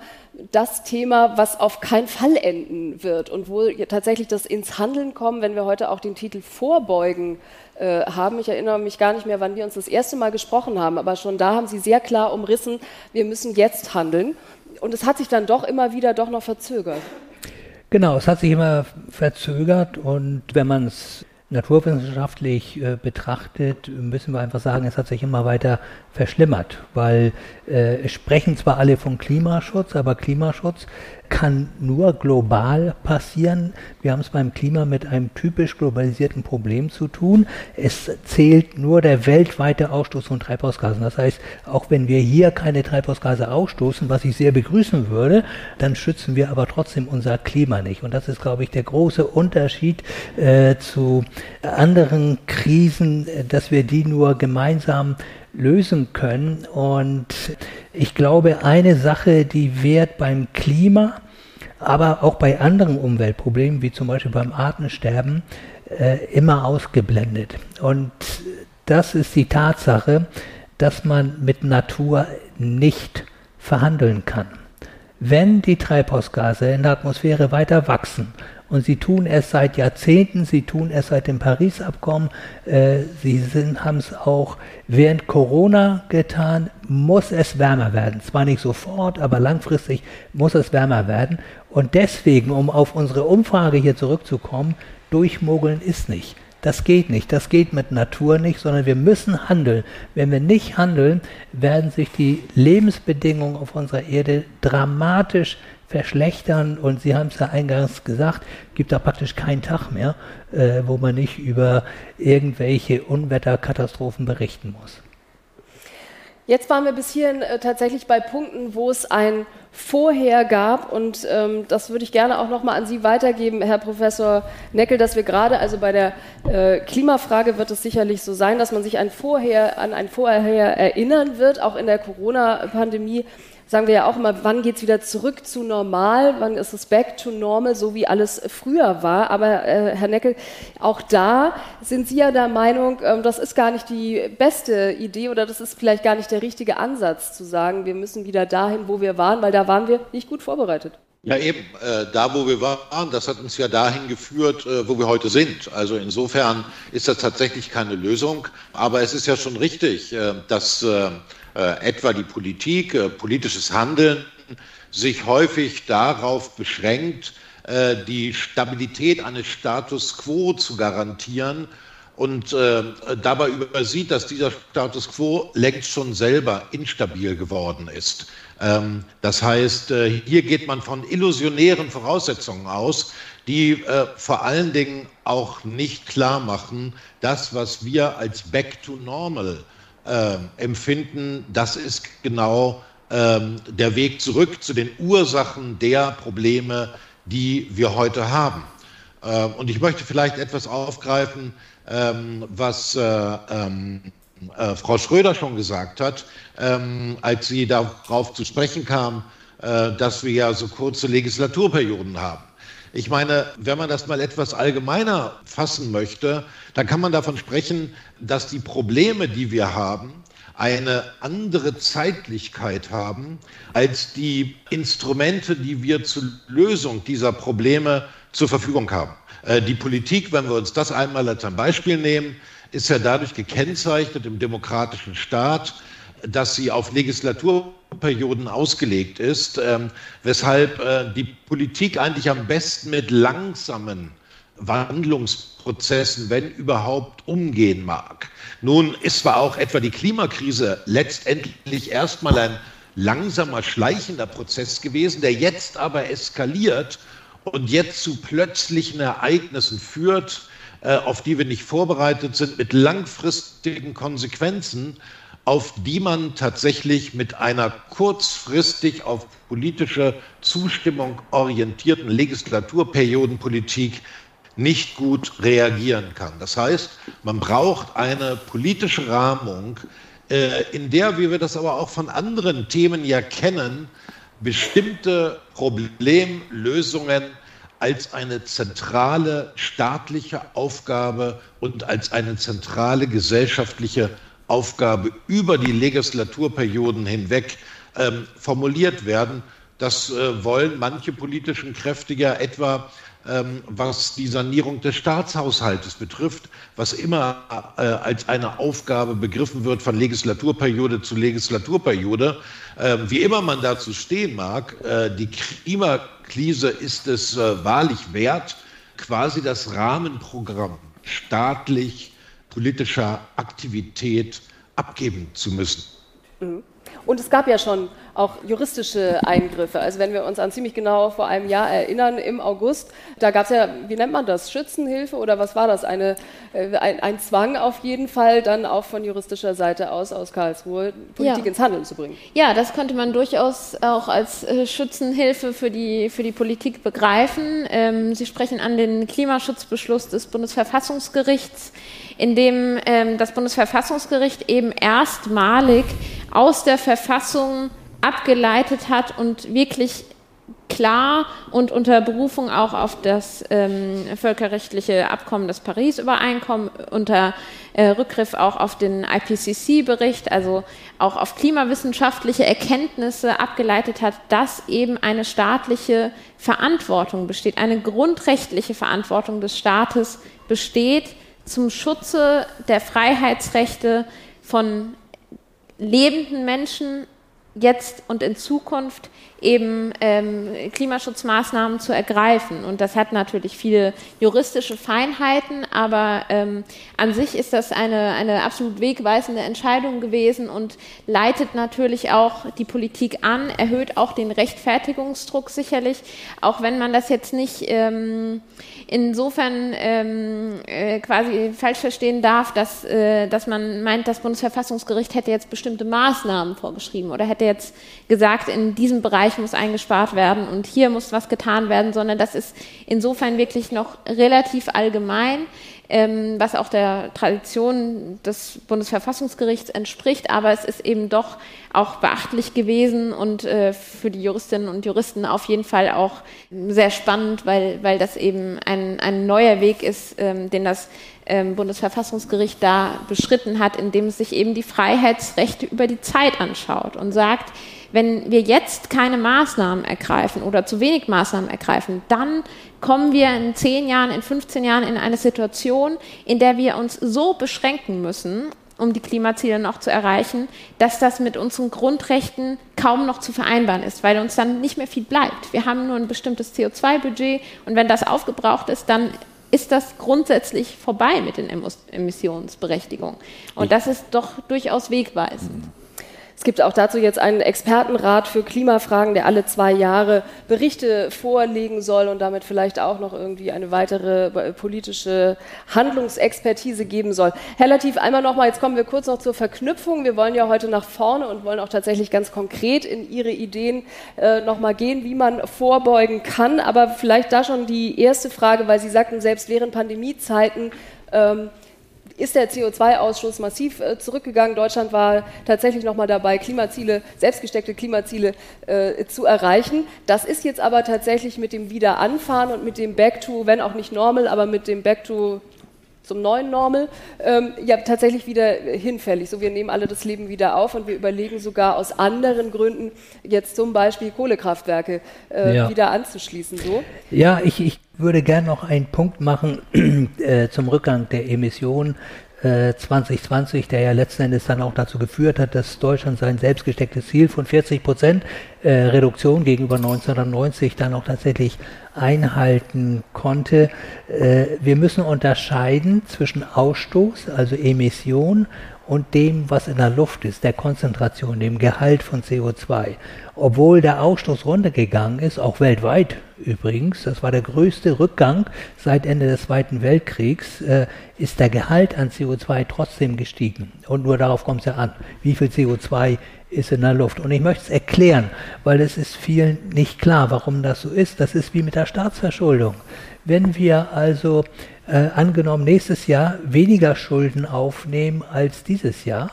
das Thema, was auf keinen Fall enden wird und wo tatsächlich das ins Handeln kommen, wenn wir heute auch den Titel Vorbeugen äh, haben. Ich erinnere mich gar nicht mehr, wann wir uns das erste Mal gesprochen haben, aber schon da haben Sie sehr klar umrissen, wir müssen jetzt handeln. Und es hat sich dann doch immer wieder doch noch verzögert. Genau, es hat sich immer verzögert und wenn man es naturwissenschaftlich äh, betrachtet, müssen wir einfach sagen, es hat sich immer weiter verschlimmert, weil äh, sprechen zwar alle von Klimaschutz, aber Klimaschutz kann nur global passieren. Wir haben es beim Klima mit einem typisch globalisierten Problem zu tun. Es zählt nur der weltweite Ausstoß von Treibhausgasen. Das heißt, auch wenn wir hier keine Treibhausgase ausstoßen, was ich sehr begrüßen würde, dann schützen wir aber trotzdem unser Klima nicht. Und das ist, glaube ich, der große Unterschied äh, zu anderen Krisen, äh, dass wir die nur gemeinsam lösen können. Und ich glaube, eine Sache, die wird beim Klima, aber auch bei anderen Umweltproblemen, wie zum Beispiel beim Artensterben, äh, immer ausgeblendet. Und das ist die Tatsache, dass man mit Natur nicht verhandeln kann. Wenn die Treibhausgase in der Atmosphäre weiter wachsen und sie tun es seit Jahrzehnten, sie tun es seit dem Paris-Abkommen, äh, sie haben es auch während Corona getan, muss es wärmer werden. Zwar nicht sofort, aber langfristig muss es wärmer werden. Und deswegen, um auf unsere Umfrage hier zurückzukommen, durchmogeln ist nicht. Das geht nicht. Das geht mit Natur nicht, sondern wir müssen handeln. Wenn wir nicht handeln, werden sich die Lebensbedingungen auf unserer Erde dramatisch verschlechtern. Und Sie haben es ja eingangs gesagt, gibt da praktisch keinen Tag mehr, äh, wo man nicht über irgendwelche Unwetterkatastrophen berichten muss. Jetzt waren wir bis hierhin äh, tatsächlich bei Punkten, wo es ein Vorher gab. Und ähm, das würde ich gerne auch nochmal an Sie weitergeben, Herr Professor Neckel, dass wir gerade also bei der äh, Klimafrage wird es sicherlich so sein, dass man sich ein Vorher an ein Vorher erinnern wird, auch in der Corona-Pandemie sagen wir ja auch immer, wann geht es wieder zurück zu normal, wann ist es back to normal, so wie alles früher war. Aber äh, Herr Neckel, auch da sind Sie ja der Meinung, ähm, das ist gar nicht die beste Idee oder das ist vielleicht gar nicht der richtige Ansatz zu sagen, wir müssen wieder dahin, wo wir waren, weil da waren wir nicht gut vorbereitet. Ja, eben, äh, da wo wir waren, das hat uns ja dahin geführt, äh, wo wir heute sind. Also insofern ist das tatsächlich keine Lösung. Aber es ist ja schon richtig, äh, dass äh, etwa die Politik, äh, politisches Handeln sich häufig darauf beschränkt, äh, die Stabilität eines Status quo zu garantieren und äh, dabei übersieht, dass dieser Status quo längst schon selber instabil geworden ist. Ähm, das heißt, äh, hier geht man von illusionären Voraussetzungen aus, die äh, vor allen Dingen auch nicht klar machen, das, was wir als Back to Normal äh, empfinden, das ist genau ähm, der Weg zurück zu den Ursachen der Probleme, die wir heute haben. Äh, und ich möchte vielleicht etwas aufgreifen, ähm, was äh, ähm, äh, Frau Schröder schon gesagt hat, ähm, als sie darauf zu sprechen kam, äh, dass wir ja so kurze Legislaturperioden haben. Ich meine, wenn man das mal etwas allgemeiner fassen möchte, dann kann man davon sprechen, dass die Probleme, die wir haben, eine andere Zeitlichkeit haben als die Instrumente, die wir zur Lösung dieser Probleme zur Verfügung haben. Äh, die Politik, wenn wir uns das einmal als ein Beispiel nehmen, ist ja dadurch gekennzeichnet im demokratischen Staat, dass sie auf Legislaturperioden ausgelegt ist, ähm, weshalb äh, die Politik eigentlich am besten mit langsamen Wandlungsprozessen, wenn überhaupt, umgehen mag. Nun ist zwar auch etwa die Klimakrise letztendlich erstmal ein langsamer, schleichender Prozess gewesen, der jetzt aber eskaliert und jetzt zu plötzlichen Ereignissen führt, äh, auf die wir nicht vorbereitet sind, mit langfristigen Konsequenzen, auf die man tatsächlich mit einer kurzfristig auf politische Zustimmung orientierten Legislaturperiodenpolitik nicht gut reagieren kann. Das heißt, man braucht eine politische Rahmung, äh, in der, wie wir das aber auch von anderen Themen ja kennen, bestimmte Problemlösungen als eine zentrale staatliche Aufgabe und als eine zentrale gesellschaftliche Aufgabe über die Legislaturperioden hinweg ähm, formuliert werden. Das äh, wollen manche politischen Kräfte ja etwa, ähm, was die Sanierung des Staatshaushaltes betrifft, was immer äh, als eine Aufgabe begriffen wird von Legislaturperiode zu Legislaturperiode. Äh, wie immer man dazu stehen mag, äh, die Klimakrise ist es äh, wahrlich wert, quasi das Rahmenprogramm staatlich politischer Aktivität abgeben zu müssen. Mhm. Und es gab ja schon auch juristische Eingriffe. Also wenn wir uns an ziemlich genau vor einem Jahr erinnern, im August, da gab es ja, wie nennt man das, Schützenhilfe oder was war das? Eine, äh, ein, ein, Zwang auf jeden Fall, dann auch von juristischer Seite aus, aus Karlsruhe, Politik ja. ins Handeln zu bringen. Ja, das könnte man durchaus auch als äh, Schützenhilfe für die, für die Politik begreifen. Ähm, Sie sprechen an den Klimaschutzbeschluss des Bundesverfassungsgerichts in dem ähm, das Bundesverfassungsgericht eben erstmalig aus der Verfassung abgeleitet hat und wirklich klar und unter Berufung auch auf das ähm, völkerrechtliche Abkommen des Paris-Übereinkommen, unter äh, Rückgriff auch auf den IPCC-Bericht, also auch auf klimawissenschaftliche Erkenntnisse abgeleitet hat, dass eben eine staatliche Verantwortung besteht, eine grundrechtliche Verantwortung des Staates besteht zum Schutze der Freiheitsrechte von lebenden Menschen jetzt und in Zukunft eben ähm, Klimaschutzmaßnahmen zu ergreifen. Und das hat natürlich viele juristische Feinheiten, aber ähm, an sich ist das eine, eine absolut wegweisende Entscheidung gewesen und leitet natürlich auch die Politik an, erhöht auch den Rechtfertigungsdruck sicherlich, auch wenn man das jetzt nicht ähm, insofern ähm, äh, quasi falsch verstehen darf, dass, äh, dass man meint, das Bundesverfassungsgericht hätte jetzt bestimmte Maßnahmen vorgeschrieben oder hätte jetzt gesagt, in diesem Bereich Bereich muss eingespart werden und hier muss was getan werden, sondern das ist insofern wirklich noch relativ allgemein, ähm, was auch der Tradition des Bundesverfassungsgerichts entspricht, aber es ist eben doch auch beachtlich gewesen und äh, für die Juristinnen und Juristen auf jeden Fall auch sehr spannend, weil, weil das eben ein, ein neuer Weg ist, ähm, den das ähm, Bundesverfassungsgericht da beschritten hat, indem es sich eben die Freiheitsrechte über die Zeit anschaut und sagt, wenn wir jetzt keine Maßnahmen ergreifen oder zu wenig Maßnahmen ergreifen, dann kommen wir in 10 Jahren, in 15 Jahren in eine Situation, in der wir uns so beschränken müssen, um die Klimaziele noch zu erreichen, dass das mit unseren Grundrechten kaum noch zu vereinbaren ist, weil uns dann nicht mehr viel bleibt. Wir haben nur ein bestimmtes CO2-Budget und wenn das aufgebraucht ist, dann ist das grundsätzlich vorbei mit den Emissionsberechtigungen. Und das ist doch durchaus wegweisend. Es gibt auch dazu jetzt einen Expertenrat für Klimafragen, der alle zwei Jahre Berichte vorlegen soll und damit vielleicht auch noch irgendwie eine weitere äh, politische Handlungsexpertise geben soll. Herr Latif, einmal nochmal, jetzt kommen wir kurz noch zur Verknüpfung. Wir wollen ja heute nach vorne und wollen auch tatsächlich ganz konkret in Ihre Ideen äh, nochmal gehen, wie man vorbeugen kann. Aber vielleicht da schon die erste Frage, weil Sie sagten, selbst während Pandemiezeiten ähm, ist der CO2-Ausstoß massiv äh, zurückgegangen. Deutschland war tatsächlich nochmal dabei, Klimaziele, selbstgesteckte Klimaziele äh, zu erreichen. Das ist jetzt aber tatsächlich mit dem Wiederanfahren und mit dem Back to, wenn auch nicht normal, aber mit dem Back to zum neuen Normal, ähm, ja tatsächlich wieder hinfällig. So, wir nehmen alle das Leben wieder auf und wir überlegen sogar aus anderen Gründen jetzt zum Beispiel Kohlekraftwerke äh, ja. wieder anzuschließen. So. Ja, ich, ich würde gerne noch einen Punkt machen [CLEARS THROAT] äh, zum Rückgang der Emissionen. 2020, äh, der ja letzten Endes dann auch dazu geführt hat, dass Deutschland sein selbstgestecktes Ziel von 40 Prozent äh, Reduktion gegenüber 1990 dann auch tatsächlich einhalten konnte. Äh, wir müssen unterscheiden zwischen Ausstoß, also Emission, und dem, was in der Luft ist, der Konzentration, dem Gehalt von CO2. Obwohl der Ausstoß runtergegangen ist, auch weltweit übrigens, das war der größte Rückgang seit Ende des Zweiten Weltkriegs, äh, ist der Gehalt an CO2 trotzdem gestiegen. Und nur darauf kommt es ja an, wie viel CO2 ist in der Luft. Und ich möchte es erklären, weil es ist vielen nicht klar, warum das so ist. Das ist wie mit der Staatsverschuldung. Wenn wir also äh, angenommen nächstes Jahr weniger Schulden aufnehmen als dieses Jahr,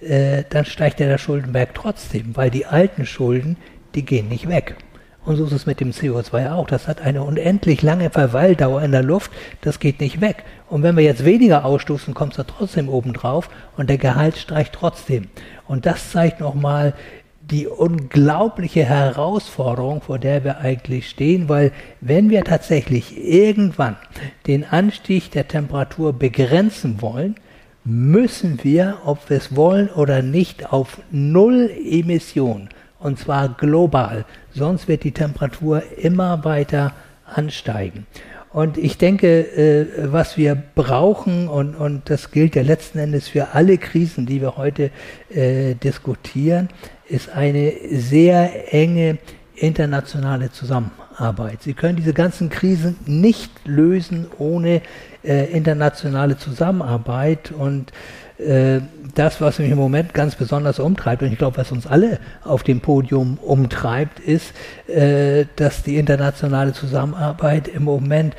äh, dann steigt ja der Schuldenberg trotzdem, weil die alten Schulden, die gehen nicht weg. Und so ist es mit dem CO2 auch. Das hat eine unendlich lange Verweildauer in der Luft. Das geht nicht weg. Und wenn wir jetzt weniger ausstoßen, kommt es da trotzdem oben drauf und der Gehalt steigt trotzdem. Und das zeigt nochmal die unglaubliche Herausforderung, vor der wir eigentlich stehen, weil wenn wir tatsächlich irgendwann den Anstieg der Temperatur begrenzen wollen, müssen wir, ob wir es wollen oder nicht, auf Null Emissionen und zwar global. Sonst wird die Temperatur immer weiter ansteigen. Und ich denke, äh, was wir brauchen, und, und das gilt ja letzten Endes für alle Krisen, die wir heute äh, diskutieren, ist eine sehr enge internationale Zusammenarbeit. Sie können diese ganzen Krisen nicht lösen ohne äh, internationale Zusammenarbeit und äh, das, was mich im Moment ganz besonders umtreibt, und ich glaube, was uns alle auf dem Podium umtreibt, ist, äh, dass die internationale Zusammenarbeit im Moment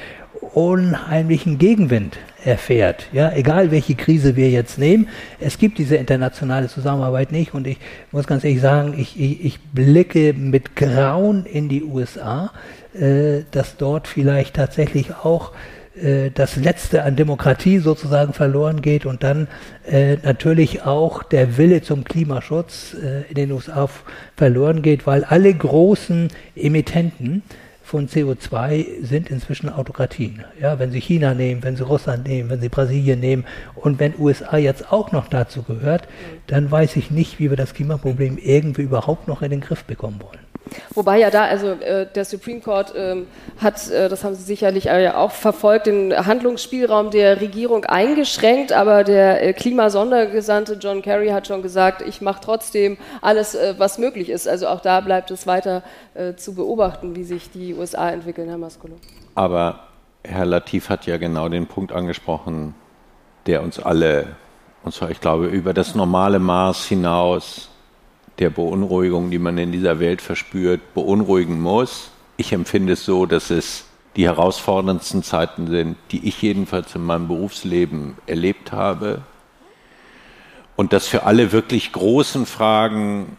unheimlichen Gegenwind erfährt. Ja, egal welche Krise wir jetzt nehmen, es gibt diese internationale Zusammenarbeit nicht. Und ich muss ganz ehrlich sagen, ich, ich, ich blicke mit Grauen in die USA, äh, dass dort vielleicht tatsächlich auch äh, das Letzte an Demokratie sozusagen verloren geht und dann äh, natürlich auch der Wille zum Klimaschutz äh, in den USA verloren geht, weil alle großen Emittenten von CO2 sind inzwischen Autokratien. Ja, wenn Sie China nehmen, wenn Sie Russland nehmen, wenn Sie Brasilien nehmen und wenn USA jetzt auch noch dazu gehört, dann weiß ich nicht, wie wir das Klimaproblem irgendwie überhaupt noch in den Griff bekommen wollen. Wobei ja da, also äh, der Supreme Court ähm, hat, äh, das haben Sie sicherlich äh, auch verfolgt, den Handlungsspielraum der Regierung eingeschränkt, aber der äh, Klimasondergesandte John Kerry hat schon gesagt, ich mache trotzdem alles, äh, was möglich ist. Also auch da bleibt es weiter äh, zu beobachten, wie sich die USA entwickeln, Herr Maskolo. Aber Herr Latif hat ja genau den Punkt angesprochen, der uns alle, und zwar ich glaube über das normale Maß hinaus der Beunruhigung, die man in dieser Welt verspürt, beunruhigen muss. Ich empfinde es so, dass es die herausforderndsten Zeiten sind, die ich jedenfalls in meinem Berufsleben erlebt habe. Und dass für alle wirklich großen Fragen,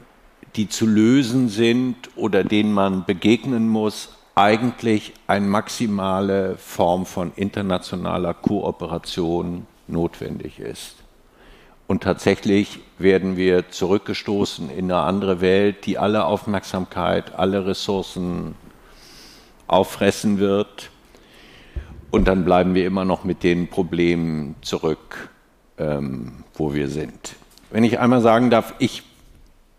die zu lösen sind oder denen man begegnen muss, eigentlich eine maximale Form von internationaler Kooperation notwendig ist. Und tatsächlich werden wir zurückgestoßen in eine andere Welt, die alle Aufmerksamkeit, alle Ressourcen auffressen wird. Und dann bleiben wir immer noch mit den Problemen zurück, ähm, wo wir sind. Wenn ich einmal sagen darf, ich,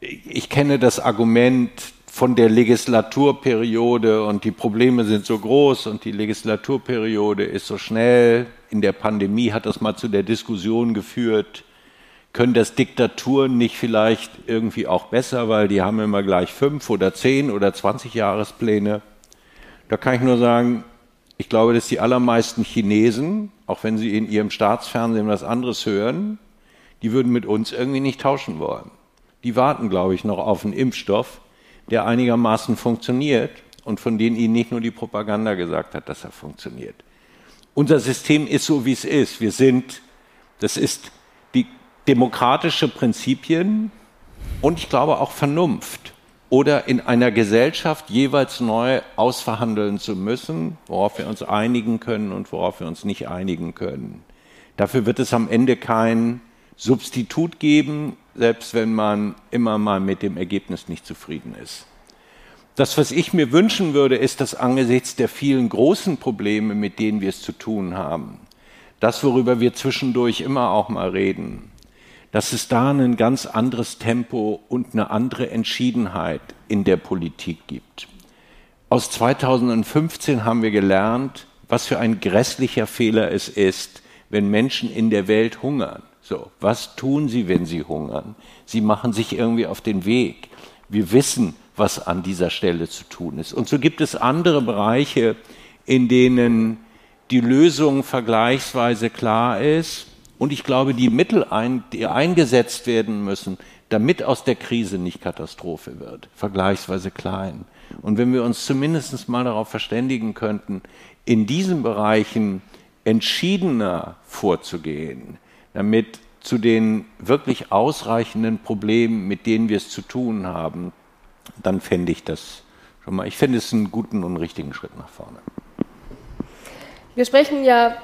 ich kenne das Argument von der Legislaturperiode und die Probleme sind so groß und die Legislaturperiode ist so schnell. In der Pandemie hat das mal zu der Diskussion geführt, können das Diktaturen nicht vielleicht irgendwie auch besser, weil die haben immer gleich fünf oder zehn oder zwanzig Jahrespläne. Da kann ich nur sagen, ich glaube, dass die allermeisten Chinesen, auch wenn sie in ihrem Staatsfernsehen was anderes hören, die würden mit uns irgendwie nicht tauschen wollen. Die warten, glaube ich, noch auf einen Impfstoff, der einigermaßen funktioniert und von denen ihnen nicht nur die Propaganda gesagt hat, dass er funktioniert. Unser System ist so, wie es ist. Wir sind, das ist demokratische Prinzipien und ich glaube auch Vernunft oder in einer Gesellschaft jeweils neu ausverhandeln zu müssen, worauf wir uns einigen können und worauf wir uns nicht einigen können. Dafür wird es am Ende kein Substitut geben, selbst wenn man immer mal mit dem Ergebnis nicht zufrieden ist. Das, was ich mir wünschen würde, ist, dass angesichts der vielen großen Probleme, mit denen wir es zu tun haben, das, worüber wir zwischendurch immer auch mal reden, dass es da ein ganz anderes Tempo und eine andere Entschiedenheit in der Politik gibt. Aus 2015 haben wir gelernt, was für ein grässlicher Fehler es ist, wenn Menschen in der Welt hungern. So, was tun sie, wenn sie hungern? Sie machen sich irgendwie auf den Weg. Wir wissen, was an dieser Stelle zu tun ist. Und so gibt es andere Bereiche, in denen die Lösung vergleichsweise klar ist und ich glaube, die Mittel, ein, die eingesetzt werden müssen, damit aus der Krise nicht Katastrophe wird, vergleichsweise klein. Und wenn wir uns zumindest mal darauf verständigen könnten, in diesen Bereichen entschiedener vorzugehen, damit zu den wirklich ausreichenden Problemen, mit denen wir es zu tun haben, dann fände ich das schon mal, ich fände es einen guten und richtigen Schritt nach vorne. Wir sprechen ja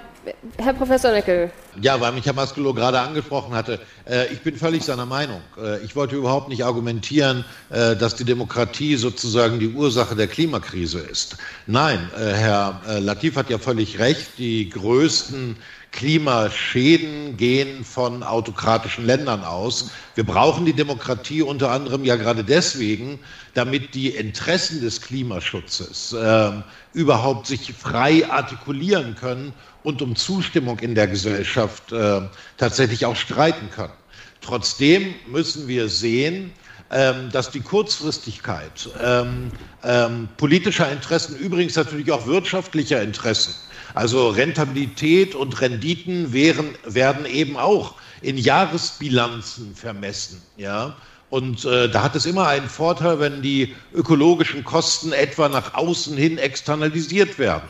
Herr Professor Neckel. Ja, weil mich Herr Maskulo gerade angesprochen hatte. Äh, ich bin völlig seiner Meinung. Äh, ich wollte überhaupt nicht argumentieren, äh, dass die Demokratie sozusagen die Ursache der Klimakrise ist. Nein, Herr Latif hat ja völlig recht. Die größten Klimaschäden gehen von autokratischen Ländern aus. Wir brauchen die Demokratie unter anderem ja gerade deswegen, damit die Interessen des Klimaschutzes äh, überhaupt sich frei artikulieren können und um Zustimmung in der Gesellschaft äh, tatsächlich auch streiten können. Trotzdem müssen wir sehen, ähm, dass die Kurzfristigkeit ähm, ähm, politischer Interessen, übrigens natürlich auch wirtschaftlicher Interessen, also Rentabilität und Renditen wären, werden eben auch in Jahresbilanzen vermessen. Ja? Und äh, da hat es immer einen Vorteil, wenn die ökologischen Kosten etwa nach außen hin externalisiert werden.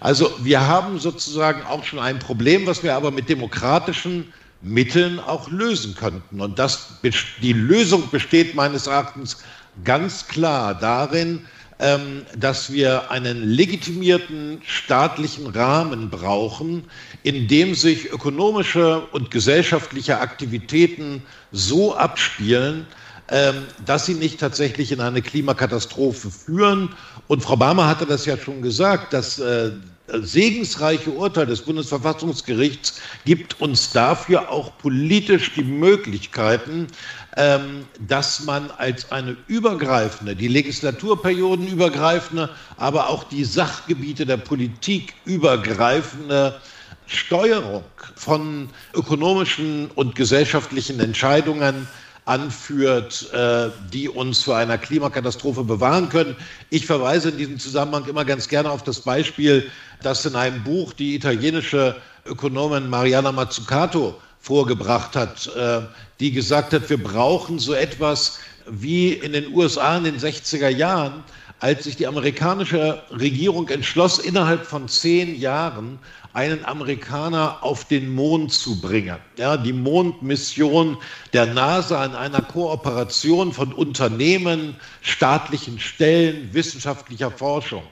Also wir haben sozusagen auch schon ein Problem, was wir aber mit demokratischen Mitteln auch lösen könnten. Und das, die Lösung besteht meines Erachtens ganz klar darin, ähm, dass wir einen legitimierten staatlichen Rahmen brauchen, in dem sich ökonomische und gesellschaftliche Aktivitäten so abspielen, ähm, dass sie nicht tatsächlich in eine Klimakatastrophe führen. Und Frau Barmer hatte das ja schon gesagt, dass äh, segensreiche Urteil des Bundesverfassungsgerichts gibt uns dafür auch politisch die Möglichkeiten, ähm, dass man als eine übergreifende, die Legislaturperioden übergreifende, aber auch die Sachgebiete der Politik übergreifende Steuerung von ökonomischen und gesellschaftlichen Entscheidungen anführt, äh, die uns vor einer Klimakatastrophe bewahren können. Ich verweise in diesem Zusammenhang immer ganz gerne auf das Beispiel, das in einem Buch die italienische Ökonomin Mariana Mazzucato vorgebracht hat, äh, die gesagt hat, wir brauchen so etwas wie in den USA in den 60er Jahren, als sich die amerikanische Regierung entschloss, innerhalb von zehn Jahren einen Amerikaner auf den Mond zu bringen. Ja, die Mondmission der NASA in einer Kooperation von Unternehmen, staatlichen Stellen, wissenschaftlicher Forschung.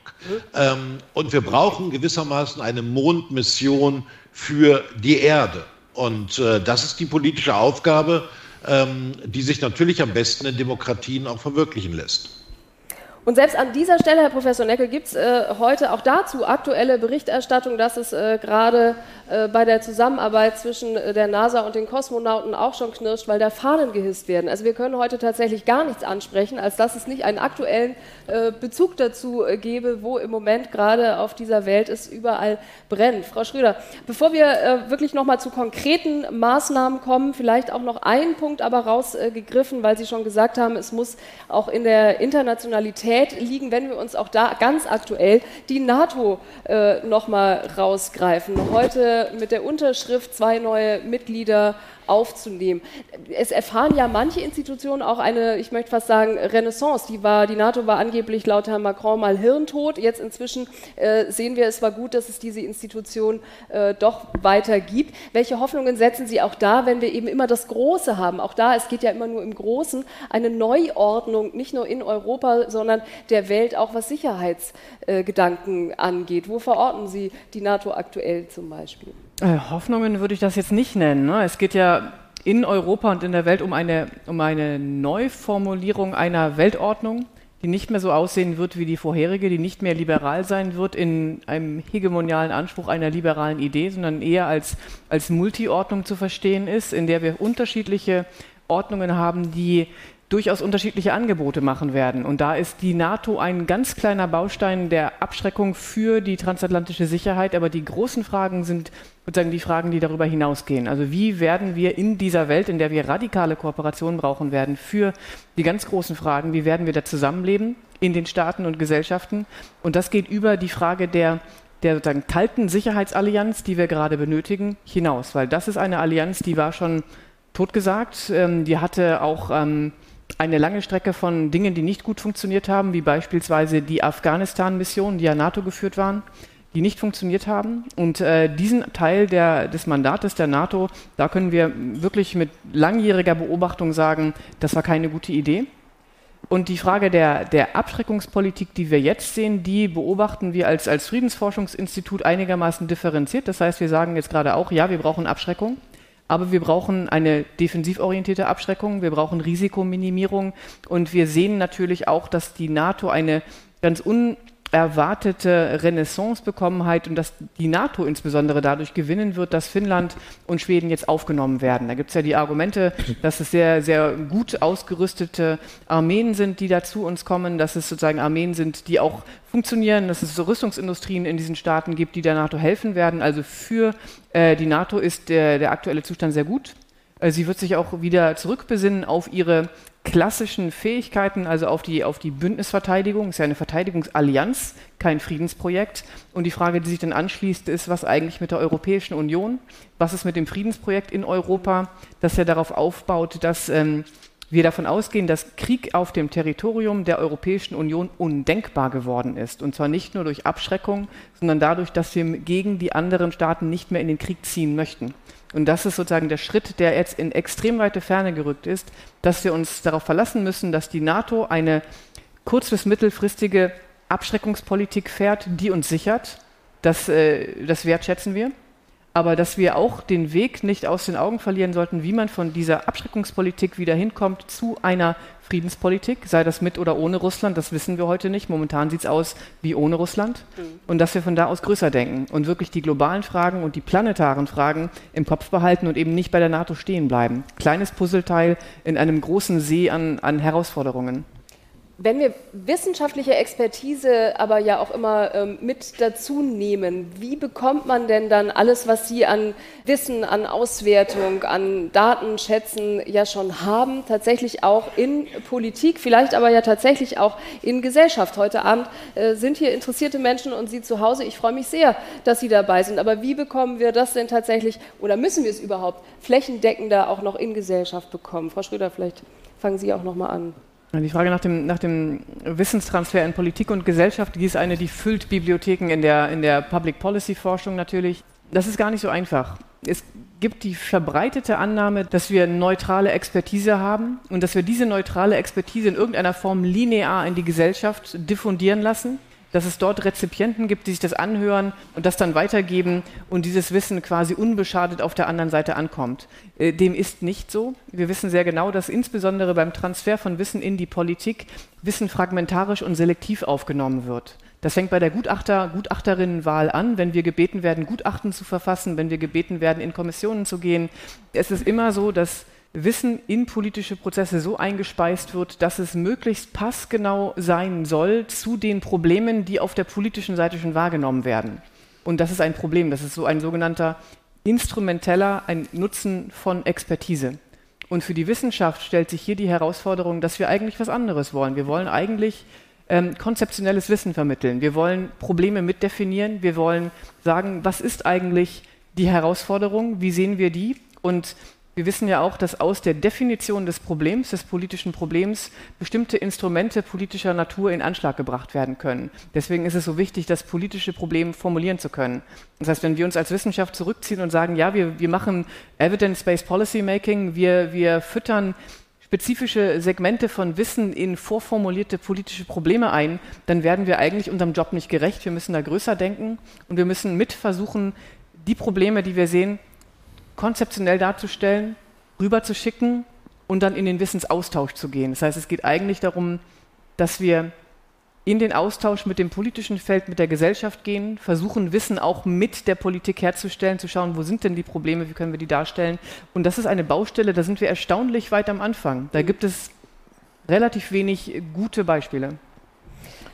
Ähm, und wir brauchen gewissermaßen eine Mondmission für die Erde. Und äh, das ist die politische Aufgabe, ähm, die sich natürlich am besten in Demokratien auch verwirklichen lässt. Und selbst an dieser Stelle, Herr Professor Neckel, gibt es äh, heute auch dazu aktuelle Berichterstattung, dass es äh, gerade bei der Zusammenarbeit zwischen äh, der NASA und den Kosmonauten auch schon knirscht, weil da Fahnen gehisst werden. Also wir können heute tatsächlich gar nichts ansprechen, als dass es nicht einen aktuellen äh, Bezug dazu äh, gäbe, wo im Moment gerade auf dieser Welt es überall brennt. Frau Schröder, bevor wir wirklich noch mal zu konkreten Maßnahmen kommen, vielleicht auch noch einen Punkt aber rausgegriffen, weil Sie schon gesagt haben, es muss auch in der Internationalität liegen, wenn wir uns auch da ganz aktuell die NATO äh, nochmal rausgreifen. Heute mit der Unterschrift zwei neue Mitglieder aufzunehmen. Es erfahren ja manche Institutionen auch eine, ich möchte fast sagen, Renaissance. Die, war, die NATO war angeblich laut Herrn Macron mal hirntot. Jetzt inzwischen äh, sehen wir, es war gut, dass es diese Institution äh, doch weiter gibt. Welche Hoffnungen setzen Sie auch da, wenn wir eben immer das Große haben? Auch da, es geht ja immer nur im Großen, eine Neuordnung, nicht nur in Europa, sondern der Welt, auch was Sicherheitsgedanken äh, angeht. Wo verorten Sie die NATO aktuell zum Beispiel? Äh, Hoffnungen würde ich das jetzt nicht nennen. Ne? Es geht ja in Europa und in der Welt um eine, um eine Neuformulierung einer Weltordnung, die nicht mehr so aussehen wird wie die vorherige, die nicht mehr liberal sein wird in einem hegemonialen Anspruch einer liberalen Idee, sondern eher als, als Multiordnung zu verstehen ist, in der wir unterschiedliche Ordnungen haben, die durchaus unterschiedliche Angebote machen werden. Und da ist die NATO ein ganz kleiner Baustein der Abschreckung für die transatlantische Sicherheit. Aber die großen Fragen sind sozusagen die Fragen, die darüber hinausgehen. Also wie werden wir in dieser Welt, in der wir radikale Kooperationen brauchen werden, für die ganz großen Fragen, wie werden wir da zusammenleben in den Staaten und Gesellschaften? Und das geht über die Frage der der sozusagen kalten Sicherheitsallianz, die wir gerade benötigen, hinaus. Weil das ist eine Allianz, die war schon totgesagt. Ähm, die hatte auch ähm, eine lange Strecke von Dingen, die nicht gut funktioniert haben, wie beispielsweise die Afghanistan-Missionen, die ja NATO geführt waren, die nicht funktioniert haben. Und äh, diesen Teil der, des Mandates der NATO, da können wir wirklich mit langjähriger Beobachtung sagen, das war keine gute Idee. Und die Frage der, der Abschreckungspolitik, die wir jetzt sehen, die beobachten wir als, als Friedensforschungsinstitut einigermaßen differenziert. Das heißt, wir sagen jetzt gerade auch, ja, wir brauchen Abschreckung. Aber wir brauchen eine defensivorientierte Abschreckung, wir brauchen Risikominimierung. Und wir sehen natürlich auch, dass die NATO eine ganz un erwartete Renaissance bekommen hat und dass die NATO insbesondere dadurch gewinnen wird, dass Finnland und Schweden jetzt aufgenommen werden. Da gibt es ja die Argumente, dass es sehr, sehr gut ausgerüstete Armeen sind, die da zu uns kommen, dass es sozusagen Armeen sind, die auch funktionieren, dass es so Rüstungsindustrien in diesen Staaten gibt, die der NATO helfen werden. Also für äh, die NATO ist der, der aktuelle Zustand sehr gut. Äh, sie wird sich auch wieder zurückbesinnen auf ihre klassischen Fähigkeiten, also auf die, auf die Bündnisverteidigung. Ist ja eine Verteidigungsallianz, kein Friedensprojekt. Und die Frage, die sich dann anschließt, ist, was eigentlich mit der Europäischen Union? Was ist mit dem Friedensprojekt in Europa, das ja darauf aufbaut, dass ähm, wir davon ausgehen, dass Krieg auf dem Territorium der Europäischen Union undenkbar geworden ist. Und zwar nicht nur durch Abschreckung, sondern dadurch, dass wir gegen die anderen Staaten nicht mehr in den Krieg ziehen möchten. Und das ist sozusagen der Schritt, der jetzt in extrem weite Ferne gerückt ist, dass wir uns darauf verlassen müssen, dass die NATO eine kurz- bis mittelfristige Abschreckungspolitik fährt, die uns sichert. Das, äh, das wertschätzen wir aber dass wir auch den Weg nicht aus den Augen verlieren sollten, wie man von dieser Abschreckungspolitik wieder hinkommt zu einer Friedenspolitik, sei das mit oder ohne Russland, das wissen wir heute nicht. Momentan sieht es aus wie ohne Russland. Mhm. Und dass wir von da aus größer denken und wirklich die globalen Fragen und die planetaren Fragen im Kopf behalten und eben nicht bei der NATO stehen bleiben. Kleines Puzzleteil in einem großen See an, an Herausforderungen. Wenn wir wissenschaftliche Expertise aber ja auch immer ähm, mit dazu nehmen, wie bekommt man denn dann alles, was Sie an Wissen, an Auswertung, an Datenschätzen ja schon haben, tatsächlich auch in Politik, vielleicht aber ja tatsächlich auch in Gesellschaft? Heute Abend äh, sind hier interessierte Menschen und Sie zu Hause. Ich freue mich sehr, dass Sie dabei sind. Aber wie bekommen wir das denn tatsächlich oder müssen wir es überhaupt flächendeckender auch noch in Gesellschaft bekommen? Frau Schröder, vielleicht fangen Sie auch noch mal an. Die Frage nach dem, nach dem, Wissenstransfer in Politik und Gesellschaft, die ist eine, die füllt Bibliotheken in der, in der Public Policy Forschung natürlich. Das ist gar nicht so einfach. Es gibt die verbreitete Annahme, dass wir neutrale Expertise haben und dass wir diese neutrale Expertise in irgendeiner Form linear in die Gesellschaft diffundieren lassen dass es dort Rezipienten gibt, die sich das anhören und das dann weitergeben und dieses Wissen quasi unbeschadet auf der anderen Seite ankommt. Äh, dem ist nicht so. Wir wissen sehr genau, dass insbesondere beim Transfer von Wissen in die Politik Wissen fragmentarisch und selektiv aufgenommen wird. Das fängt bei der Gutachter, Gutachterinnenwahl an, wenn wir gebeten werden, Gutachten zu verfassen, wenn wir gebeten werden, in Kommissionen zu gehen. Es ist immer so, dass Wissen in politische Prozesse so eingespeist wird, dass es möglichst passgenau sein soll zu den Problemen, die auf der politischen Seite schon wahrgenommen werden. Und das ist ein Problem. Das ist so ein sogenannter instrumenteller, ein Nutzen von Expertise. Und für die Wissenschaft stellt sich hier die Herausforderung, dass wir eigentlich was anderes wollen. Wir wollen eigentlich ähm, konzeptionelles Wissen vermitteln. Wir wollen Probleme mitdefinieren. Wir wollen sagen, was ist eigentlich die Herausforderung? Wie sehen wir die? Und wir wissen ja auch, dass aus der Definition des Problems, des politischen Problems, bestimmte Instrumente politischer Natur in Anschlag gebracht werden können. Deswegen ist es so wichtig, das politische Problem formulieren zu können. Das heißt, wenn wir uns als Wissenschaft zurückziehen und sagen, ja, wir, wir machen Evidence-Based Policy Making, wir, wir füttern spezifische Segmente von Wissen in vorformulierte politische Probleme ein, dann werden wir eigentlich unserem Job nicht gerecht. Wir müssen da größer denken und wir müssen mit versuchen, die Probleme, die wir sehen, konzeptionell darzustellen, rüberzuschicken und dann in den Wissensaustausch zu gehen. Das heißt, es geht eigentlich darum, dass wir in den Austausch mit dem politischen Feld, mit der Gesellschaft gehen, versuchen, Wissen auch mit der Politik herzustellen, zu schauen, wo sind denn die Probleme, wie können wir die darstellen. Und das ist eine Baustelle, da sind wir erstaunlich weit am Anfang. Da gibt es relativ wenig gute Beispiele.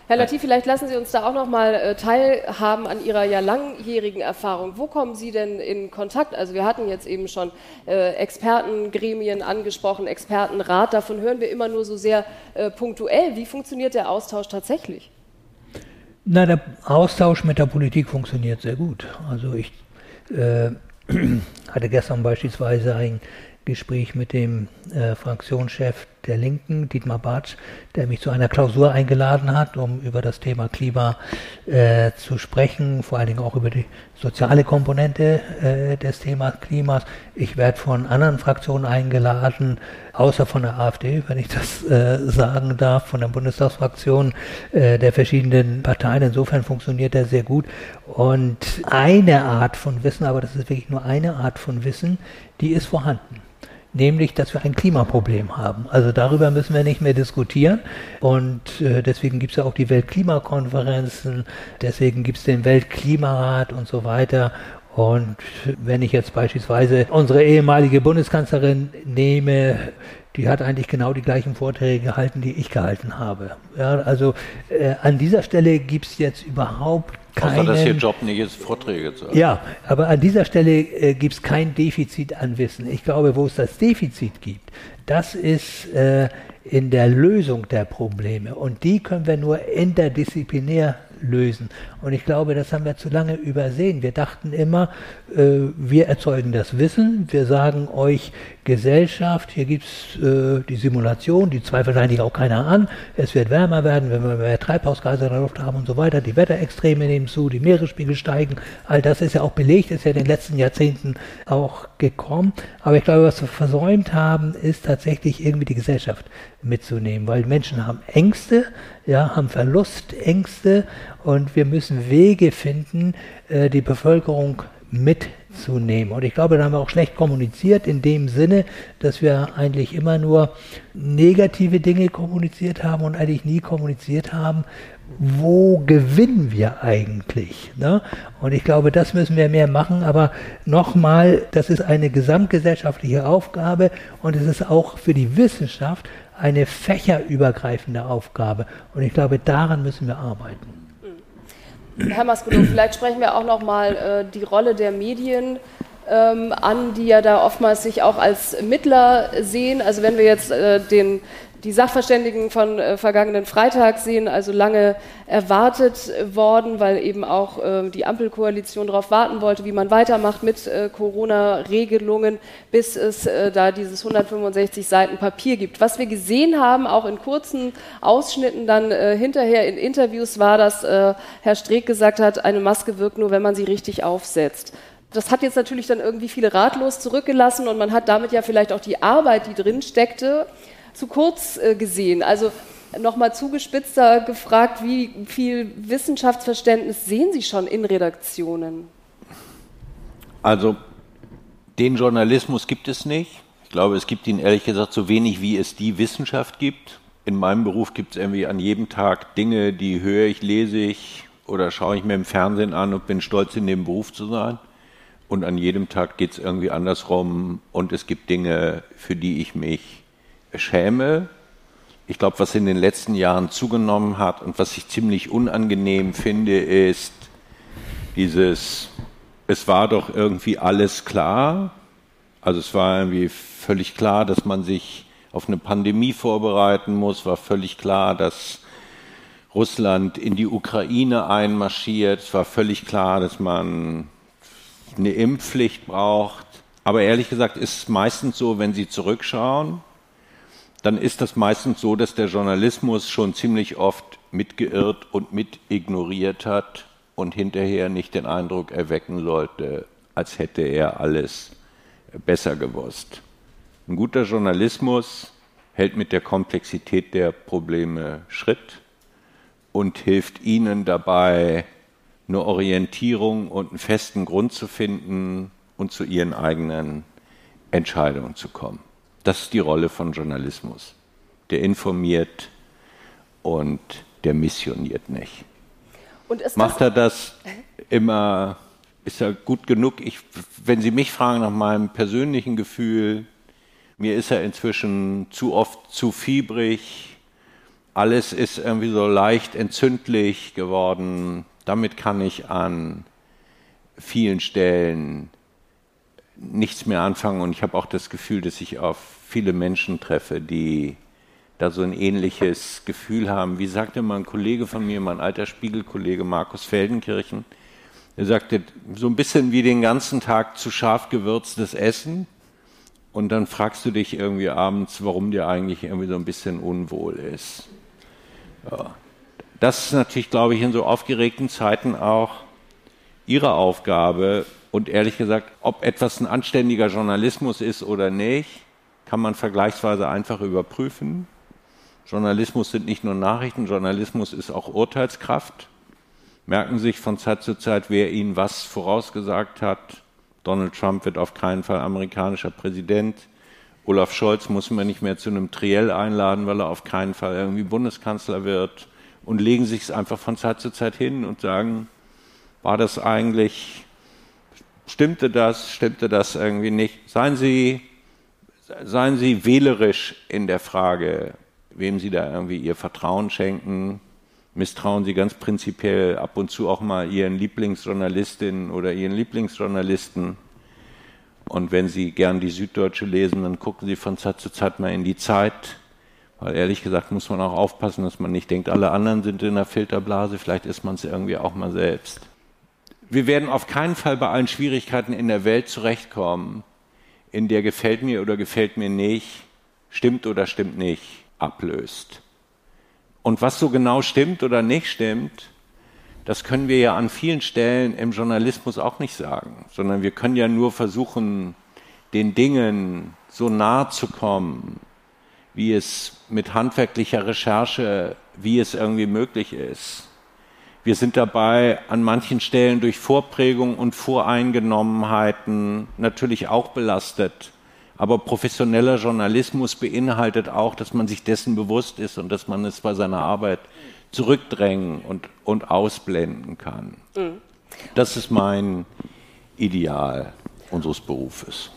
Herr Latif, vielleicht lassen Sie uns da auch noch mal äh, teilhaben an Ihrer ja langjährigen Erfahrung. Wo kommen Sie denn in Kontakt? Also wir hatten jetzt eben schon äh, Expertengremien angesprochen, Expertenrat. Davon hören wir immer nur so sehr äh, punktuell. Wie funktioniert der Austausch tatsächlich? Na, der Austausch mit der Politik funktioniert sehr gut. Also ich äh, [CLEARS THROAT] hatte gestern beispielsweise ein Gespräch mit dem äh, Fraktionschef der Linken, Dietmar Bartsch, der mich zu einer Klausur eingeladen hat, um über das Thema Klima äh, zu sprechen, vor allen Dingen auch über die soziale Komponente äh, des Themas Klimas. Ich werde von anderen Fraktionen eingeladen, außer von der AfD, wenn ich das äh, sagen darf, von der Bundestagsfraktion äh, der verschiedenen Parteien. Insofern funktioniert er sehr gut. Und eine Art von Wissen, aber das ist wirklich nur eine Art von Wissen, die ist vorhanden nämlich, dass wir ein Klimaproblem haben. Also darüber müssen wir nicht mehr diskutieren und äh, deswegen gibt es ja auch die Weltklimakonferenzen, deswegen gibt es den Weltklimarat und so weiter. Und wenn ich jetzt beispielsweise unsere ehemalige Bundeskanzlerin nehme, die hat eigentlich genau die gleichen Vorträge gehalten, die ich gehalten habe. Ja, also äh, an dieser Stelle gibt es jetzt überhaupt keinen... Außer dass ihr Job nicht ist, Vorträge zu halten. Ja, aber an dieser Stelle äh, gibt es kein Defizit an Wissen. Ich glaube, wo es das Defizit gibt, das ist äh, in der Lösung der Probleme. Und die können wir nur interdisziplinär lösen. Und ich glaube, das haben wir zu lange übersehen. Wir dachten immer, äh, wir erzeugen das Wissen, wir sagen euch Gesellschaft, hier gibt es äh, die Simulation, die zweifelt eigentlich auch keiner an. Es wird wärmer werden, wenn wir mehr Treibhausgase in der Luft haben und so weiter. Die Wetterextreme nehmen zu, die Meeresspiegel steigen. All das ist ja auch belegt, ist ja in den letzten Jahrzehnten auch gekommen. Aber ich glaube, was wir versäumt haben, ist tatsächlich irgendwie die Gesellschaft mitzunehmen, weil Menschen haben Ängste, ja, haben Verlustängste und wir müssen Wege finden, äh, die Bevölkerung mitzunehmen. Und ich glaube, da haben wir auch schlecht kommuniziert in dem Sinne, dass wir eigentlich immer nur negative Dinge kommuniziert haben und eigentlich nie kommuniziert haben, wo gewinnen wir eigentlich? Ne? Und ich glaube, das müssen wir mehr machen. Aber nochmal, das ist eine gesamtgesellschaftliche Aufgabe und es ist auch für die Wissenschaft eine fächerübergreifende Aufgabe. Und ich glaube, daran müssen wir arbeiten. Herr Maskulo, vielleicht sprechen wir auch noch mal äh, die Rolle der Medien ähm, an, die ja da oftmals sich auch als Mittler sehen. Also wenn wir jetzt äh, den die Sachverständigen von äh, vergangenen Freitag sehen, also lange erwartet worden, weil eben auch äh, die Ampelkoalition darauf warten wollte, wie man weitermacht mit äh, Corona-Regelungen, bis es äh, da dieses 165 Seiten Papier gibt. Was wir gesehen haben, auch in kurzen Ausschnitten dann äh, hinterher in Interviews, war, dass äh, Herr Streeck gesagt hat, eine Maske wirkt nur, wenn man sie richtig aufsetzt. Das hat jetzt natürlich dann irgendwie viele ratlos zurückgelassen und man hat damit ja vielleicht auch die Arbeit, die drin steckte, zu kurz äh, gesehen. Also nochmal zugespitzter gefragt, wie viel Wissenschaftsverständnis sehen Sie schon in Redaktionen? Also den Journalismus gibt es nicht. Ich glaube, es gibt ihn ehrlich gesagt so wenig, wie es die Wissenschaft gibt. In meinem Beruf gibt es irgendwie an jedem Tag Dinge, die höre ich, lese ich oder schaue ich mir im Fernsehen an und bin stolz, in dem Beruf zu sein. Und an jedem Tag geht es irgendwie andersrum und es gibt Dinge, für die ich mich schäme. Ich glaube, was in den letzten Jahren zugenommen hat und was ich ziemlich unangenehm finde, ist dieses, es war doch irgendwie alles klar. Also es war irgendwie völlig klar, dass man sich auf eine Pandemie vorbereiten muss, war völlig klar, dass Russland in die Ukraine einmarschiert, es war völlig klar, dass man eine Impfpflicht braucht. Aber ehrlich gesagt ist es meistens so, wenn Sie zurückschauen, dann ist das meistens so, dass der Journalismus schon ziemlich oft mitgeirrt und mit ignoriert hat und hinterher nicht den Eindruck erwecken sollte, als hätte er alles besser gewusst. Ein guter Journalismus hält mit der Komplexität der Probleme Schritt und hilft ihnen dabei, eine Orientierung und einen festen Grund zu finden und zu ihren eigenen Entscheidungen zu kommen. Das ist die Rolle von Journalismus. Der informiert und der missioniert nicht. Macht er das immer, ist er gut genug? Ich, wenn Sie mich fragen nach meinem persönlichen Gefühl, mir ist er inzwischen zu oft zu fiebrig. Alles ist irgendwie so leicht entzündlich geworden. Damit kann ich an vielen Stellen nichts mehr anfangen und ich habe auch das Gefühl, dass ich auf viele Menschen treffe, die da so ein ähnliches Gefühl haben. Wie sagte mal ein Kollege von mir, mein alter Spiegelkollege Markus Feldenkirchen, er sagte, so ein bisschen wie den ganzen Tag zu scharf gewürztes Essen und dann fragst du dich irgendwie abends, warum dir eigentlich irgendwie so ein bisschen unwohl ist. Ja. Das ist natürlich, glaube ich, in so aufgeregten Zeiten auch ihre Aufgabe, und ehrlich gesagt, ob etwas ein anständiger Journalismus ist oder nicht, kann man vergleichsweise einfach überprüfen. Journalismus sind nicht nur Nachrichten, Journalismus ist auch Urteilskraft. Merken sich von Zeit zu Zeit, wer ihnen was vorausgesagt hat. Donald Trump wird auf keinen Fall amerikanischer Präsident Olaf Scholz muss man nicht mehr zu einem Triell einladen, weil er auf keinen Fall irgendwie Bundeskanzler wird und legen sich es einfach von Zeit zu Zeit hin und sagen, war das eigentlich, stimmte das, stimmte das irgendwie nicht? Seien Sie, seien Sie wählerisch in der Frage, wem Sie da irgendwie Ihr Vertrauen schenken. Misstrauen Sie ganz prinzipiell ab und zu auch mal Ihren Lieblingsjournalistinnen oder Ihren Lieblingsjournalisten. Und wenn Sie gern die Süddeutsche lesen, dann gucken Sie von Zeit zu Zeit mal in die Zeit. Weil ehrlich gesagt muss man auch aufpassen, dass man nicht denkt, alle anderen sind in der Filterblase, vielleicht ist man es irgendwie auch mal selbst. Wir werden auf keinen Fall bei allen Schwierigkeiten in der Welt zurechtkommen, in der gefällt mir oder gefällt mir nicht, stimmt oder stimmt nicht, ablöst. Und was so genau stimmt oder nicht stimmt, das können wir ja an vielen Stellen im Journalismus auch nicht sagen, sondern wir können ja nur versuchen, den Dingen so nahe zu kommen, wie es mit handwerklicher Recherche, wie es irgendwie möglich ist. Wir sind dabei an manchen Stellen durch Vorprägung und Voreingenommenheiten natürlich auch belastet. Aber professioneller Journalismus beinhaltet auch, dass man sich dessen bewusst ist und dass man es bei seiner Arbeit zurückdrängen und, und ausblenden kann. Mhm. Das ist mein Ideal unseres Berufes.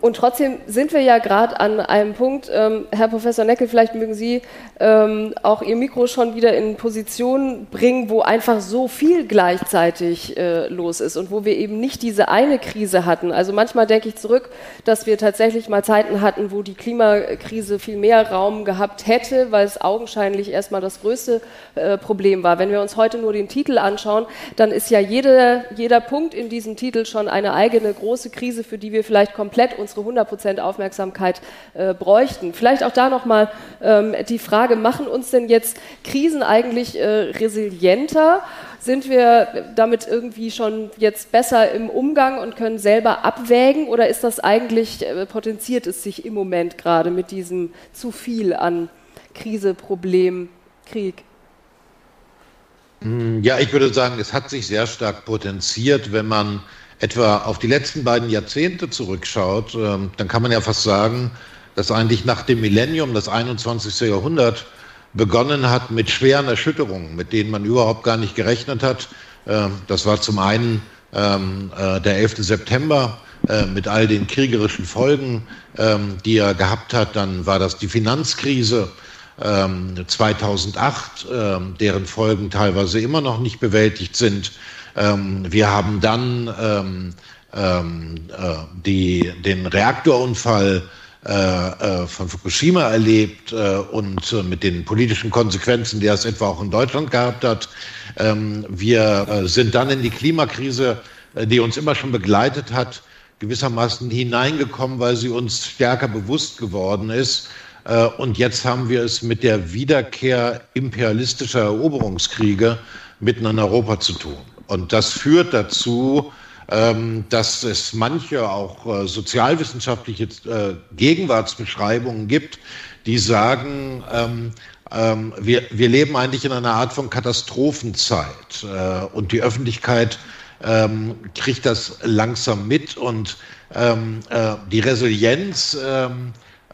Und trotzdem sind wir ja gerade an einem Punkt, ähm, Herr Professor Neckel, vielleicht mögen Sie ähm, auch Ihr Mikro schon wieder in Position bringen, wo einfach so viel gleichzeitig äh, los ist und wo wir eben nicht diese eine Krise hatten. Also manchmal denke ich zurück, dass wir tatsächlich mal Zeiten hatten, wo die Klimakrise viel mehr Raum gehabt hätte, weil es augenscheinlich erstmal das größte äh, Problem war. Wenn wir uns heute nur den Titel anschauen, dann ist ja jede, jeder Punkt in diesem Titel schon eine eigene große Krise, für die wir vielleicht komplett unsere 100% Aufmerksamkeit äh, bräuchten. Vielleicht auch da nochmal ähm, die Frage, machen uns denn jetzt Krisen eigentlich äh, resilienter? Sind wir damit irgendwie schon jetzt besser im Umgang und können selber abwägen oder ist das eigentlich, äh, potenziert es sich im Moment gerade mit diesem zu viel an Krise, Problem, Krieg? Hm, ja, ich würde sagen, es hat sich sehr stark potenziert, wenn man etwa auf die letzten beiden Jahrzehnte zurückschaut, ähm, dann kann man ja fast sagen, dass eigentlich nach dem Millennium, das 21. Jahrhundert, begonnen hat mit schweren Erschütterungen, mit denen man überhaupt gar nicht gerechnet hat. Ähm, das war zum einen ähm, äh, der 11. September äh, mit all den kriegerischen Folgen, die er gehabt hat. Dann war das die Finanzkrise 2008, deren Folgen teilweise immer noch nicht bewältigt sind. Ähm, wir haben dann ähm, ähm, äh, die, den Reaktorunfall äh, äh, von Fukushima erlebt und mit den politischen Konsequenzen, die das etwa auch in Deutschland gehabt hat. Ähm, wir sind dann in die Klimakrise, die uns immer schon begleitet hat, gewissermaßen hineingekommen, weil sie uns stärker bewusst geworden ist. Und jetzt haben wir es mit der Wiederkehr imperialistischer Eroberungskriege mitten in Europa zu tun. Und das führt dazu, ähm, dass es manche auch äh, sozialwissenschaftliche äh, Gegenwartsbeschreibungen gibt, die sagen, ähm, ähm, wir, wir leben eigentlich in einer Art von Katastrophenzeit äh, und die Öffentlichkeit kriegt das langsam mit und äh, die Resilienz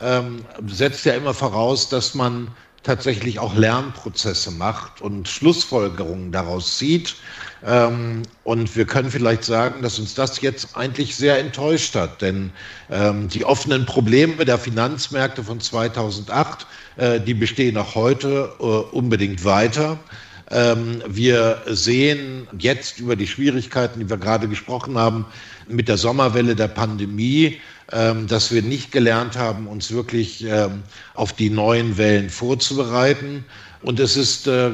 ähm, setzt ja immer voraus, dass man tatsächlich auch Lernprozesse macht und Schlussfolgerungen daraus zieht. Ähm, und wir können vielleicht sagen, dass uns das jetzt eigentlich sehr enttäuscht hat, denn ähm, die offenen Probleme der Finanzmärkte von 2008, äh, die bestehen auch heute äh, unbedingt weiter. Ähm, wir sehen jetzt über die Schwierigkeiten, die wir gerade gesprochen haben, mit der Sommerwelle der Pandemie, dass wir nicht gelernt haben, uns wirklich ähm, auf die neuen Wellen vorzubereiten. Und es ist äh,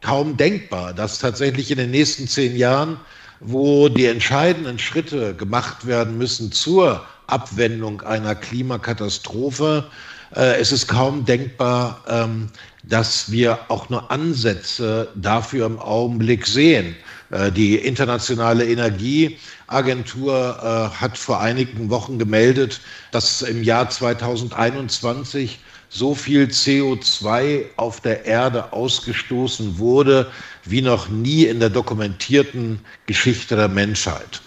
kaum denkbar, dass tatsächlich in den nächsten zehn Jahren, wo die entscheidenden Schritte gemacht werden müssen zur Abwendung einer Klimakatastrophe, äh, es ist kaum denkbar, ähm, dass wir auch nur Ansätze dafür im Augenblick sehen. Äh, die Internationale Energieagentur äh, hat vor einigen Wochen gemeldet, dass im Jahr 2021 so viel CO2 auf der Erde ausgestoßen wurde wie noch nie in der dokumentierten Geschichte der Menschheit.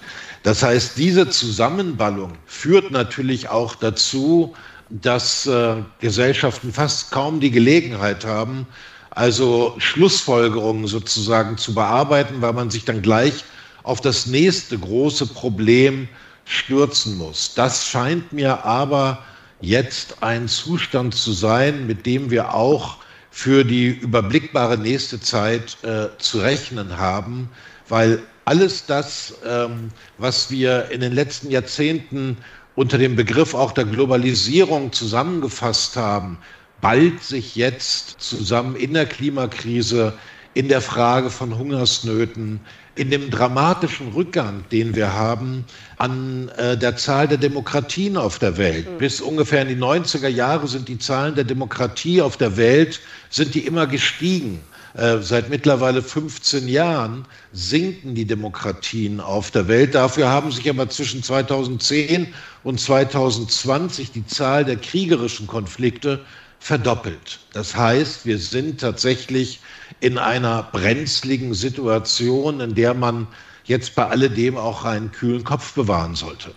Das heißt, diese Zusammenballung führt natürlich auch dazu, dass äh, Gesellschaften fast kaum die Gelegenheit haben, also Schlussfolgerungen sozusagen zu bearbeiten, weil man sich dann gleich auf das nächste große Problem stürzen muss. Das scheint mir aber jetzt ein Zustand zu sein, mit dem wir auch für die überblickbare nächste Zeit äh, zu rechnen haben, weil alles das, ähm, was wir in den letzten Jahrzehnten unter dem Begriff auch der Globalisierung zusammengefasst haben, bald sich jetzt zusammen in der Klimakrise, in der Frage von Hungersnöten, in dem dramatischen Rückgang, den wir haben an äh, der Zahl der Demokratien auf der Welt. Mhm. Bis ungefähr in die 90er Jahre sind die Zahlen der Demokratie auf der Welt, sind die immer gestiegen. Äh, seit mittlerweile 15 Jahren sinken die Demokratien auf der Welt. Dafür haben sich aber zwischen 2010 und 2020 die Zahl der kriegerischen Konflikte verdoppelt. Das heißt, wir sind tatsächlich in einer brenzligen Situation, in der man jetzt bei alledem auch einen kühlen Kopf bewahren sollte.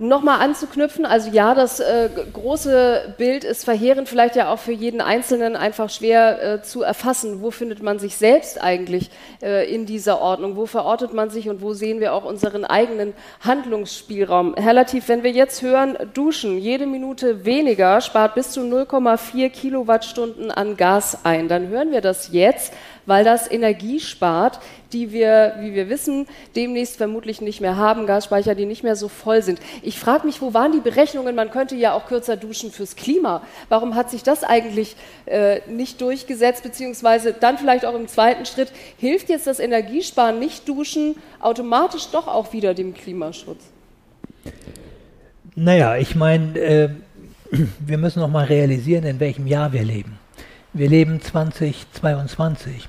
Nochmal anzuknüpfen, also ja, das äh, große Bild ist verheerend, vielleicht ja auch für jeden Einzelnen einfach schwer äh, zu erfassen. Wo findet man sich selbst eigentlich äh, in dieser Ordnung? Wo verortet man sich und wo sehen wir auch unseren eigenen Handlungsspielraum? Herr Latif, wenn wir jetzt hören, duschen jede Minute weniger spart bis zu 0,4 Kilowattstunden an Gas ein, dann hören wir das jetzt weil das Energie spart, die wir, wie wir wissen, demnächst vermutlich nicht mehr haben, Gasspeicher, die nicht mehr so voll sind. Ich frage mich, wo waren die Berechnungen? Man könnte ja auch kürzer duschen fürs Klima. Warum hat sich das eigentlich äh, nicht durchgesetzt, beziehungsweise dann vielleicht auch im zweiten Schritt, hilft jetzt das Energiesparen, nicht duschen, automatisch doch auch wieder dem Klimaschutz? Naja, ich meine, äh, wir müssen noch mal realisieren, in welchem Jahr wir leben. Wir leben 2022.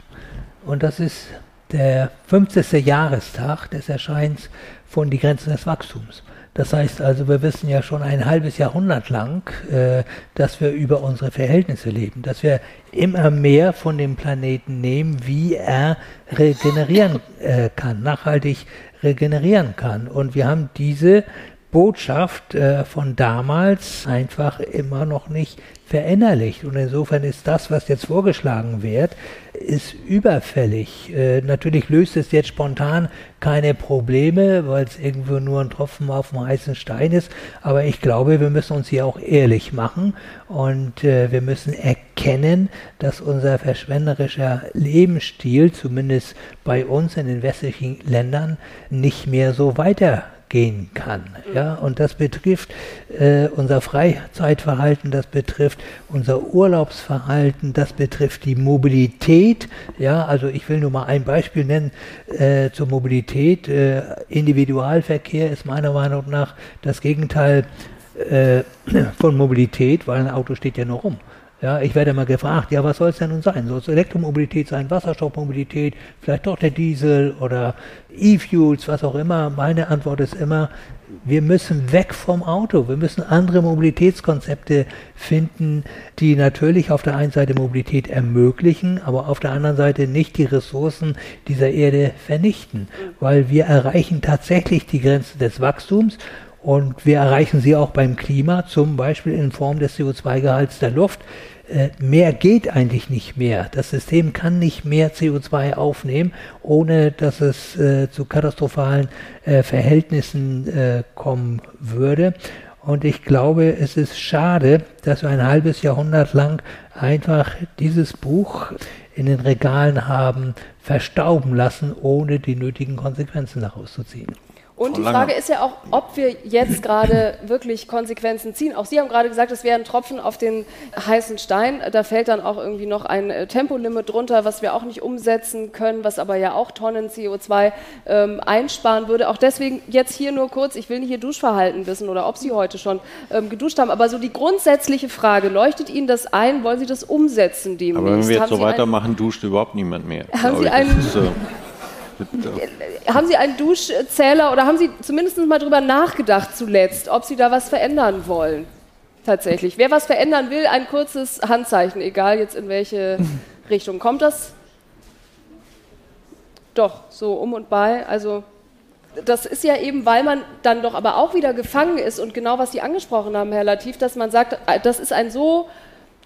Und das ist der 50. Jahrestag des Erscheins von Die Grenzen des Wachstums. Das heißt also, wir wissen ja schon ein halbes Jahrhundert lang, äh, dass wir über unsere Verhältnisse leben, dass wir immer mehr von dem Planeten nehmen, wie er regenerieren äh, kann, nachhaltig regenerieren kann. Und wir haben diese Botschaft äh, von damals einfach immer noch nicht verinnerlicht. Und insofern ist das, was jetzt vorgeschlagen wird, ist überfällig. Äh, natürlich löst es jetzt spontan keine Probleme, weil es irgendwo nur ein Tropfen auf dem heißen Stein ist. Aber ich glaube, wir müssen uns hier auch ehrlich machen und äh, wir müssen erkennen, dass unser verschwenderischer Lebensstil, zumindest bei uns in den westlichen Ländern, nicht mehr so weiter gehen kann. Ja? Und das betrifft äh, unser Freizeitverhalten, das betrifft unser Urlaubsverhalten, das betrifft die Mobilität. Ja? Also ich will nur mal ein Beispiel nennen äh, zur Mobilität. Äh, Individualverkehr ist meiner Meinung nach das Gegenteil äh, [CLEARS THROAT] von Mobilität, weil ein Auto steht ja nur rum. Ja, ich werde immer gefragt, ja, was soll es denn nun sein? Soll es Elektromobilität sein, Wasserstoffmobilität, vielleicht doch der Diesel oder E-Fuels, was auch immer? Meine Antwort ist immer, wir müssen weg vom Auto. Wir müssen andere Mobilitätskonzepte finden, die natürlich auf der einen Seite Mobilität ermöglichen, aber auf der anderen Seite nicht die Ressourcen dieser Erde vernichten, weil wir erreichen tatsächlich die Grenze des Wachstums und wir erreichen sie auch beim Klima, zum Beispiel in Form des CO2-Gehalts der Luft. Äh, mehr geht eigentlich nicht mehr. Das System kann nicht mehr CO2 aufnehmen, ohne dass es äh, zu katastrophalen äh, Verhältnissen äh, kommen würde. Und ich glaube, es ist schade, dass wir ein halbes Jahrhundert lang einfach dieses Buch in den Regalen haben verstauben lassen, ohne die nötigen Konsequenzen daraus zu ziehen. Und die Frage ist ja auch, ob wir jetzt gerade [LAUGHS] wirklich Konsequenzen ziehen. Auch Sie haben gerade gesagt, es wäre ein Tropfen auf den heißen Stein. Da fällt dann auch irgendwie noch ein äh, Tempolimit drunter, was wir auch nicht umsetzen können, was aber ja auch Tonnen CO2 ähm, einsparen würde. Auch deswegen jetzt hier nur kurz, ich will nicht Ihr Duschverhalten wissen oder ob Sie heute schon ähm, geduscht haben, aber so die grundsätzliche Frage, leuchtet Ihnen das ein? Wollen Sie das umsetzen demnächst? Aber wenn wir jetzt haben so Sie weitermachen, duscht überhaupt niemand mehr. Haben Sie einen... [LAUGHS] Haben Sie einen Duschzähler oder haben Sie zumindest mal darüber nachgedacht zuletzt, ob Sie da was verändern wollen? Tatsächlich. Wer was verändern will, ein kurzes Handzeichen, egal jetzt in welche [LAUGHS] Richtung. Kommt das? Doch, so um und bei. Also das ist ja eben, weil man dann doch aber auch wieder gefangen ist und genau was Sie angesprochen haben, Herr Latif, dass man sagt, äh, das ist ein so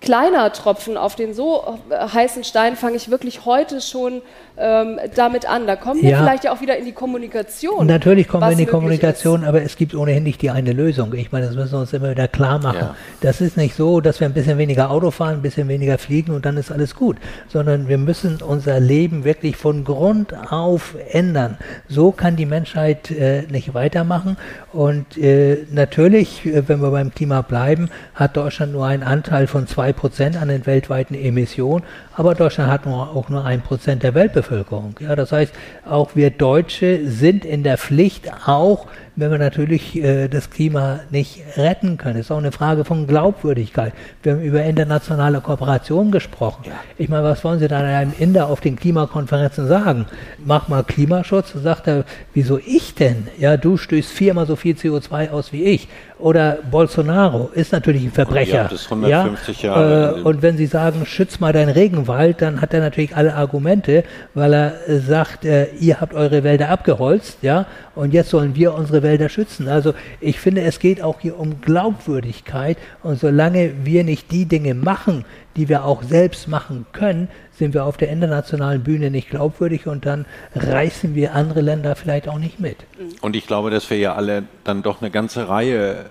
kleiner Tropfen auf den so äh, heißen Stein fange ich wirklich heute schon ähm, damit an. Da kommen wir ja. vielleicht ja auch wieder in die Kommunikation. Natürlich kommen wir in die Kommunikation, ist. aber es gibt ohnehin nicht die eine Lösung. Ich meine, das müssen wir uns immer wieder klar machen. Ja. Das ist nicht so, dass wir ein bisschen weniger Auto fahren, ein bisschen weniger fliegen und dann ist alles gut, sondern wir müssen unser Leben wirklich von Grund auf ändern. So kann die Menschheit äh, nicht weitermachen und äh, natürlich, äh, wenn wir beim Klima bleiben, hat Deutschland nur einen Anteil von zwei Prozent an den weltweiten Emissionen, aber Deutschland hat nur, auch nur ein Prozent der Weltbevölkerung. Ja, das heißt, auch wir Deutsche sind in der Pflicht, auch wenn wir natürlich äh, das Klima nicht retten können. Es ist auch eine Frage von Glaubwürdigkeit. Wir haben über internationale Kooperation gesprochen. Ja. Ich meine, was wollen Sie dann einem Inder auf den Klimakonferenzen sagen? Mach mal Klimaschutz. Sagt er, wieso ich denn? Ja, du stößt viermal so viel CO2 aus wie ich. Oder Bolsonaro ist natürlich ein Verbrecher. Und, 150 ja, Jahre. Äh, und wenn Sie sagen, schütz mal deinen Regenwald, dann hat er natürlich alle Argumente, weil er äh, sagt, äh, ihr habt eure Wälder abgeholzt, ja, und jetzt sollen wir unsere Wälder schützen. Also ich finde, es geht auch hier um Glaubwürdigkeit und solange wir nicht die Dinge machen, die wir auch selbst machen können, sind wir auf der internationalen Bühne nicht glaubwürdig und dann reißen wir andere Länder vielleicht auch nicht mit. Und ich glaube, dass wir ja alle dann doch eine ganze Reihe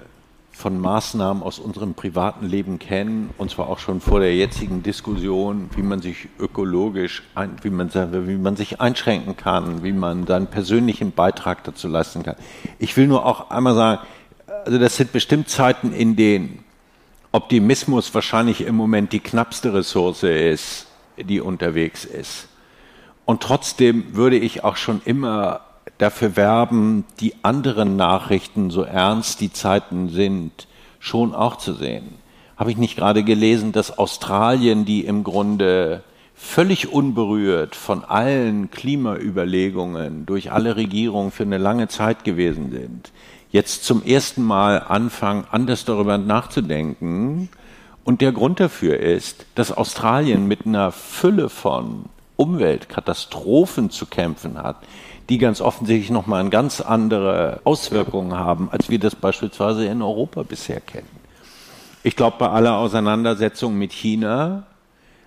von Maßnahmen aus unserem privaten Leben kennen, und zwar auch schon vor der jetzigen Diskussion, wie man sich ökologisch, ein, wie, man, wie man sich einschränken kann, wie man seinen persönlichen Beitrag dazu leisten kann. Ich will nur auch einmal sagen, also das sind bestimmt Zeiten, in denen Optimismus wahrscheinlich im Moment die knappste Ressource ist, die unterwegs ist. Und trotzdem würde ich auch schon immer dafür werben, die anderen Nachrichten, so ernst die Zeiten sind, schon auch zu sehen. Habe ich nicht gerade gelesen, dass Australien, die im Grunde völlig unberührt von allen Klimaüberlegungen durch alle Regierungen für eine lange Zeit gewesen sind, jetzt zum ersten Mal anfangen, anders darüber nachzudenken und der Grund dafür ist, dass Australien mit einer Fülle von Umweltkatastrophen zu kämpfen hat, die ganz offensichtlich nochmal eine ganz andere Auswirkungen haben, als wir das beispielsweise in Europa bisher kennen. Ich glaube, bei aller Auseinandersetzung mit China,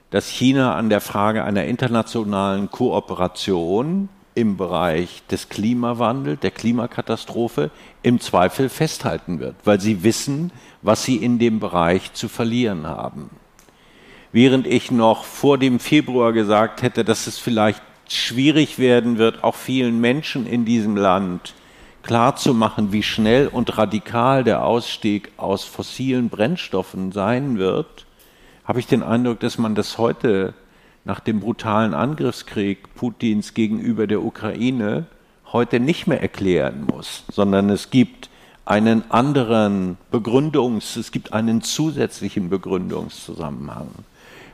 dass China an der Frage einer internationalen Kooperation im Bereich des Klimawandels, der Klimakatastrophe im Zweifel festhalten wird, weil sie wissen, was sie in dem Bereich zu verlieren haben. Während ich noch vor dem Februar gesagt hätte, dass es vielleicht schwierig werden wird, auch vielen Menschen in diesem Land klarzumachen, wie schnell und radikal der Ausstieg aus fossilen Brennstoffen sein wird, habe ich den Eindruck, dass man das heute nach dem brutalen Angriffskrieg Putins gegenüber der Ukraine heute nicht mehr erklären muss, sondern es gibt einen anderen Begründungs, es gibt einen zusätzlichen Begründungszusammenhang.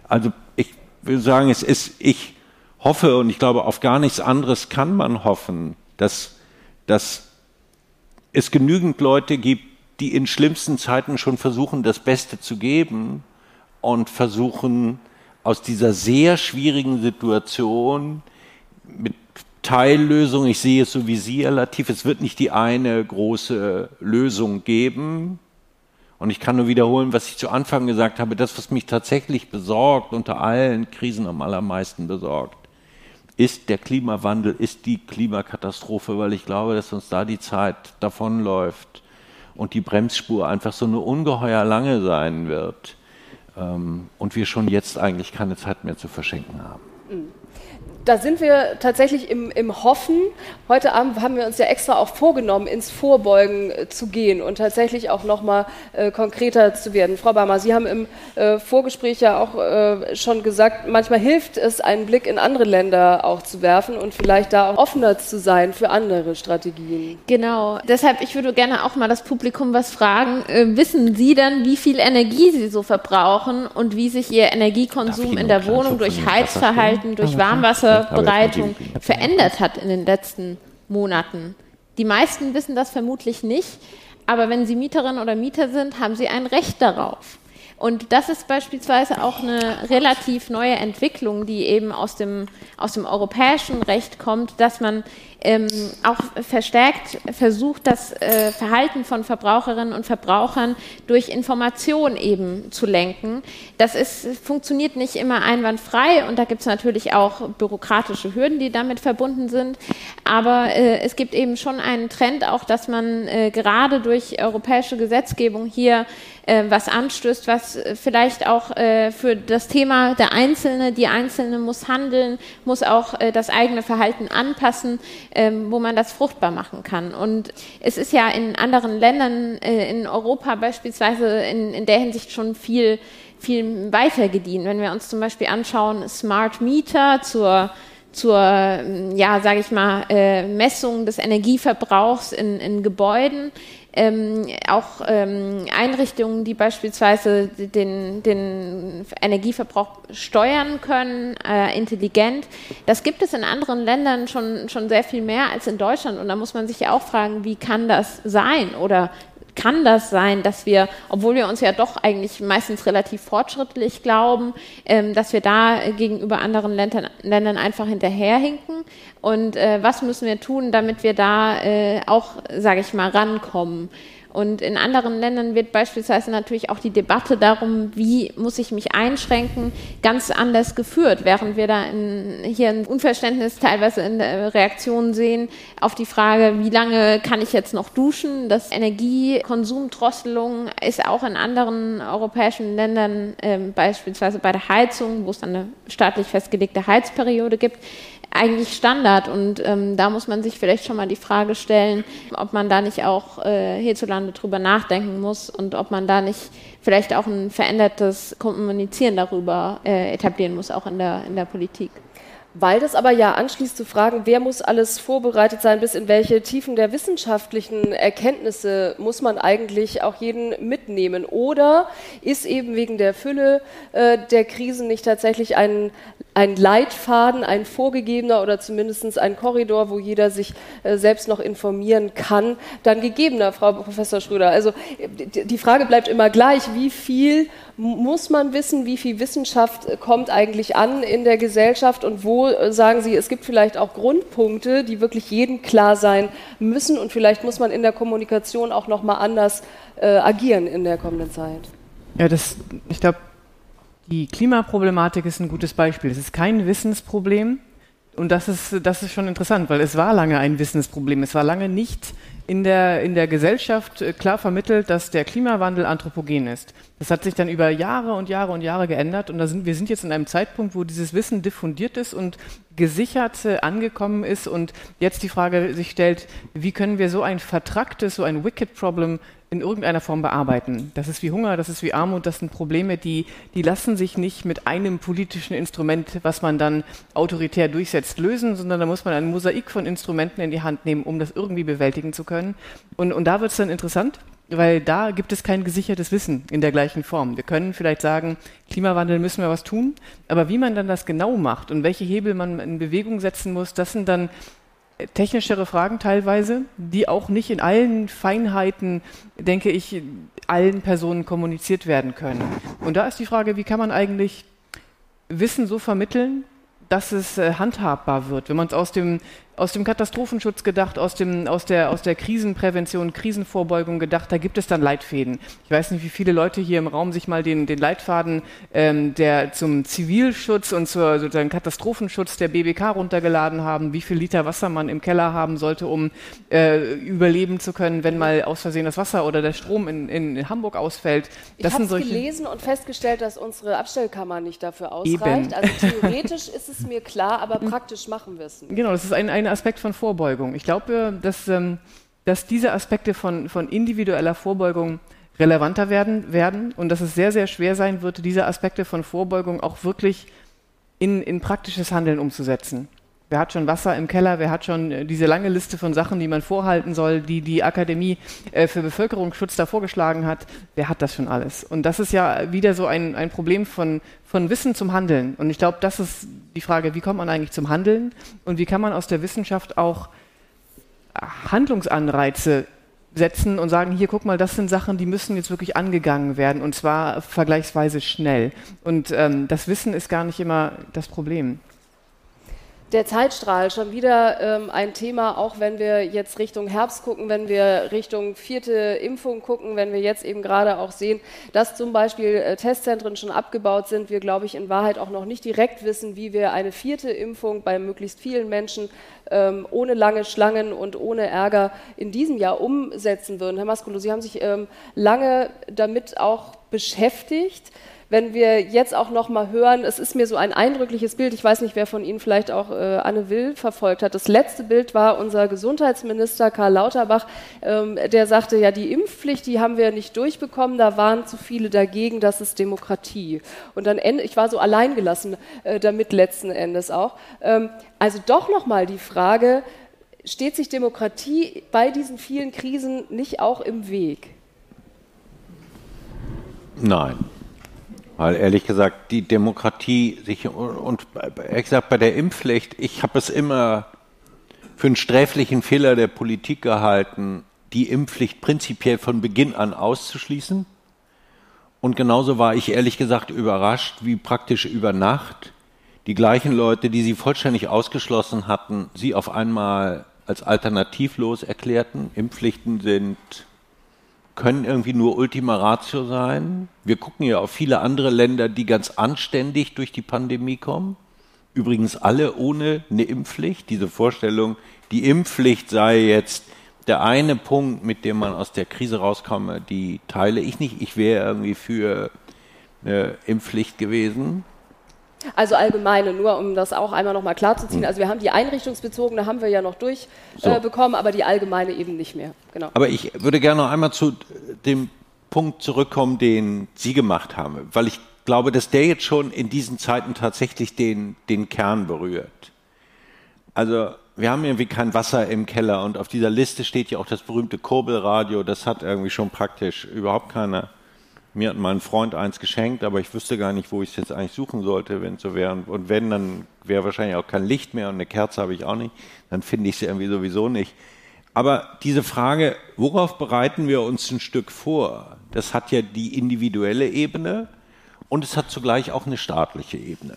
Also ich will sagen, es ist, ich hoffe und ich glaube, auf gar nichts anderes kann man hoffen, dass, dass es genügend Leute gibt, die in schlimmsten Zeiten schon versuchen, das Beste zu geben und versuchen, aus dieser sehr schwierigen Situation mit Teillösungen, ich sehe es so wie Sie, Herr Latif, es wird nicht die eine große Lösung geben. Und ich kann nur wiederholen, was ich zu Anfang gesagt habe, das, was mich tatsächlich besorgt, unter allen Krisen am allermeisten besorgt, ist der Klimawandel, ist die Klimakatastrophe, weil ich glaube, dass uns da die Zeit davonläuft und die Bremsspur einfach so eine ungeheuer lange sein wird ähm, und wir schon jetzt eigentlich keine Zeit mehr zu verschenken haben. Da sind wir tatsächlich im, im, Hoffen. Heute Abend haben wir uns ja extra auch vorgenommen, ins Vorbeugen äh, zu gehen und tatsächlich auch nochmal äh, konkreter zu werden. Frau Barmer, Sie haben im äh, Vorgespräch ja auch äh, schon gesagt, manchmal hilft es, einen Blick in andere Länder auch zu werfen und vielleicht da auch offener zu sein für andere Strategien. Genau. Deshalb, ich würde gerne auch mal das Publikum was fragen. Äh, wissen Sie denn, wie viel Energie Sie so verbrauchen und wie sich Ihr Energiekonsum in der Wohnung durch Heizverhalten, durch Warmwasser Bereitung verändert hat in den letzten Monaten. Die meisten wissen das vermutlich nicht, aber wenn Sie Mieterin oder Mieter sind, haben Sie ein Recht darauf. Und das ist beispielsweise auch eine relativ neue Entwicklung, die eben aus dem, aus dem europäischen Recht kommt, dass man ähm, auch verstärkt versucht, das äh, Verhalten von Verbraucherinnen und Verbrauchern durch Information eben zu lenken. Das ist, funktioniert nicht immer einwandfrei und da gibt es natürlich auch bürokratische Hürden, die damit verbunden sind. Aber äh, es gibt eben schon einen Trend auch, dass man äh, gerade durch europäische Gesetzgebung hier äh, was anstößt, was äh, vielleicht auch äh, für das Thema der Einzelne, die Einzelne muss handeln, muss auch äh, das eigene Verhalten anpassen, ähm, wo man das fruchtbar machen kann. Und es ist ja in anderen Ländern, äh, in Europa beispielsweise, in, in der Hinsicht schon viel, viel weiter gediehen. Wenn wir uns zum Beispiel anschauen, Smart Meter zur zur, ja, sage ich mal, äh, Messung des Energieverbrauchs in, in Gebäuden ähm, auch ähm, Einrichtungen, die beispielsweise den, den Energieverbrauch steuern können, äh, intelligent. Das gibt es in anderen Ländern schon, schon sehr viel mehr als in Deutschland. Und da muss man sich ja auch fragen, wie kann das sein? Oder kann das sein, dass wir, obwohl wir uns ja doch eigentlich meistens relativ fortschrittlich glauben, ähm, dass wir da gegenüber anderen Ländern, Ländern einfach hinterherhinken? Und äh, was müssen wir tun, damit wir da äh, auch, sage ich mal, rankommen? Und in anderen Ländern wird beispielsweise natürlich auch die Debatte darum, wie muss ich mich einschränken, ganz anders geführt, während wir da in, hier ein Unverständnis teilweise in der Reaktion sehen auf die Frage, wie lange kann ich jetzt noch duschen? Das Energiekonsumdrosselung ist auch in anderen europäischen Ländern, äh, beispielsweise bei der Heizung, wo es dann eine staatlich festgelegte Heizperiode gibt, eigentlich Standard. Und ähm, da muss man sich vielleicht schon mal die Frage stellen, ob man da nicht auch äh, hierzulande drüber nachdenken muss und ob man da nicht vielleicht auch ein verändertes Kommunizieren darüber äh, etablieren muss, auch in der, in der Politik. Weil das aber ja anschließt zu fragen, wer muss alles vorbereitet sein, bis in welche Tiefen der wissenschaftlichen Erkenntnisse muss man eigentlich auch jeden mitnehmen? Oder ist eben wegen der Fülle äh, der Krisen nicht tatsächlich ein, ein Leitfaden, ein vorgegebener oder zumindest ein Korridor, wo jeder sich äh, selbst noch informieren kann, dann gegebener, Frau Professor Schröder? Also die Frage bleibt immer gleich, wie viel muss man wissen, wie viel Wissenschaft äh, kommt eigentlich an in der Gesellschaft und wo äh, sagen Sie, es gibt vielleicht auch Grundpunkte, die wirklich jedem klar sein müssen und vielleicht muss man in der Kommunikation auch noch mal anders äh, agieren in der kommenden Zeit. Ja, das, ich glaube, die Klimaproblematik ist ein gutes Beispiel. Es ist kein Wissensproblem und das ist, das ist schon interessant, weil es war lange ein Wissensproblem. Es war lange nicht in der, in der Gesellschaft äh, klar vermittelt, dass der Klimawandel anthropogen ist. Das hat sich dann über Jahre und Jahre und Jahre geändert und da sind, wir sind jetzt in einem Zeitpunkt, wo dieses Wissen diffundiert ist und gesichert äh, angekommen ist und jetzt die Frage sich stellt, wie können wir so ein vertracktes, so ein Wicked Problem in irgendeiner Form bearbeiten. Das ist wie Hunger, das ist wie Armut, das sind Probleme, die, die lassen sich nicht mit einem politischen Instrument, was man dann autoritär durchsetzt, lösen, sondern da muss man ein Mosaik von Instrumenten in die Hand nehmen, um das irgendwie bewältigen zu können. Und, und da wird es dann interessant, weil da gibt es kein gesichertes Wissen in der gleichen Form. Wir können vielleicht sagen, Klimawandel müssen wir was tun, aber wie man dann das genau macht und welche Hebel man in Bewegung setzen muss, das sind dann technischere Fragen teilweise, die auch nicht in allen Feinheiten, denke ich, allen Personen kommuniziert werden können. Und da ist die Frage, wie kann man eigentlich Wissen so vermitteln, dass es äh, handhabbar wird. Wenn man es aus dem aus dem Katastrophenschutz gedacht, aus, dem, aus, der, aus der Krisenprävention, Krisenvorbeugung gedacht, da gibt es dann Leitfäden. Ich weiß nicht, wie viele Leute hier im Raum sich mal den, den Leitfaden ähm, der zum Zivilschutz und zur sozusagen Katastrophenschutz der BBK runtergeladen haben, wie viel Liter Wasser man im Keller haben sollte, um äh, überleben zu können, wenn mal aus Versehen das Wasser oder der Strom in, in Hamburg ausfällt. Das ich habe gelesen und festgestellt, dass unsere Abstellkammer nicht dafür ausreicht. Eben. Also theoretisch ist es mir klar, aber praktisch machen wir es nicht. Genau, das ist ein, ein Aspekt von Vorbeugung. Ich glaube, dass, ähm, dass diese Aspekte von, von individueller Vorbeugung relevanter werden, werden und dass es sehr, sehr schwer sein wird, diese Aspekte von Vorbeugung auch wirklich in, in praktisches Handeln umzusetzen. Wer hat schon Wasser im Keller? Wer hat schon äh, diese lange Liste von Sachen, die man vorhalten soll, die die Akademie äh, für Bevölkerungsschutz da vorgeschlagen hat? Wer hat das schon alles? Und das ist ja wieder so ein, ein Problem von, von Wissen zum Handeln. Und ich glaube, das ist die Frage, wie kommt man eigentlich zum Handeln? Und wie kann man aus der Wissenschaft auch Handlungsanreize setzen und sagen, hier guck mal, das sind Sachen, die müssen jetzt wirklich angegangen werden und zwar vergleichsweise schnell. Und ähm, das Wissen ist gar nicht immer das Problem. Der Zeitstrahl, schon wieder ähm, ein Thema, auch wenn wir jetzt Richtung Herbst gucken, wenn wir Richtung vierte Impfung gucken, wenn wir jetzt eben gerade auch sehen, dass zum Beispiel äh, Testzentren schon abgebaut sind, wir, glaube ich, in Wahrheit auch noch nicht direkt wissen, wie wir eine vierte Impfung bei möglichst vielen Menschen ähm, ohne lange Schlangen und ohne Ärger in diesem Jahr umsetzen würden. Herr Maskulo, Sie haben sich ähm, lange damit auch beschäftigt wenn wir jetzt auch noch mal hören, es ist mir so ein eindrückliches Bild, ich weiß nicht, wer von Ihnen vielleicht auch äh, Anne Will verfolgt hat. Das letzte Bild war unser Gesundheitsminister Karl Lauterbach, ähm, der sagte, ja, die Impfpflicht, die haben wir nicht durchbekommen, da waren zu viele dagegen, das ist Demokratie. Und dann, ich war so alleingelassen äh, damit letzten Endes auch. Ähm, also doch noch mal die Frage, steht sich Demokratie bei diesen vielen Krisen nicht auch im Weg? Nein. Weil ehrlich gesagt, die Demokratie sich und ehrlich gesagt bei der Impfpflicht, ich habe es immer für einen sträflichen Fehler der Politik gehalten, die Impfpflicht prinzipiell von Beginn an auszuschließen. Und genauso war ich ehrlich gesagt überrascht, wie praktisch über Nacht die gleichen Leute, die sie vollständig ausgeschlossen hatten, sie auf einmal als alternativlos erklärten. Impfpflichten sind können irgendwie nur Ultima Ratio sein. Wir gucken ja auf viele andere Länder, die ganz anständig durch die Pandemie kommen. Übrigens alle ohne eine Impfpflicht. Diese Vorstellung, die Impfpflicht sei jetzt der eine Punkt, mit dem man aus der Krise rauskomme, die teile ich nicht. Ich wäre irgendwie für eine Impfpflicht gewesen. Also allgemeine, nur um das auch einmal nochmal klarzuziehen. Hm. Also wir haben die einrichtungsbezogene haben wir ja noch durchbekommen, so. äh, aber die allgemeine eben nicht mehr. Genau. Aber ich würde gerne noch einmal zu dem Punkt zurückkommen, den Sie gemacht haben, weil ich glaube, dass der jetzt schon in diesen Zeiten tatsächlich den, den Kern berührt. Also wir haben irgendwie kein Wasser im Keller und auf dieser Liste steht ja auch das berühmte Kurbelradio, das hat irgendwie schon praktisch überhaupt keine mir hat mein Freund eins geschenkt, aber ich wüsste gar nicht, wo ich es jetzt eigentlich suchen sollte, wenn es so wäre. Und wenn, dann wäre wahrscheinlich auch kein Licht mehr und eine Kerze habe ich auch nicht. Dann finde ich es irgendwie sowieso nicht. Aber diese Frage, worauf bereiten wir uns ein Stück vor, das hat ja die individuelle Ebene und es hat zugleich auch eine staatliche Ebene.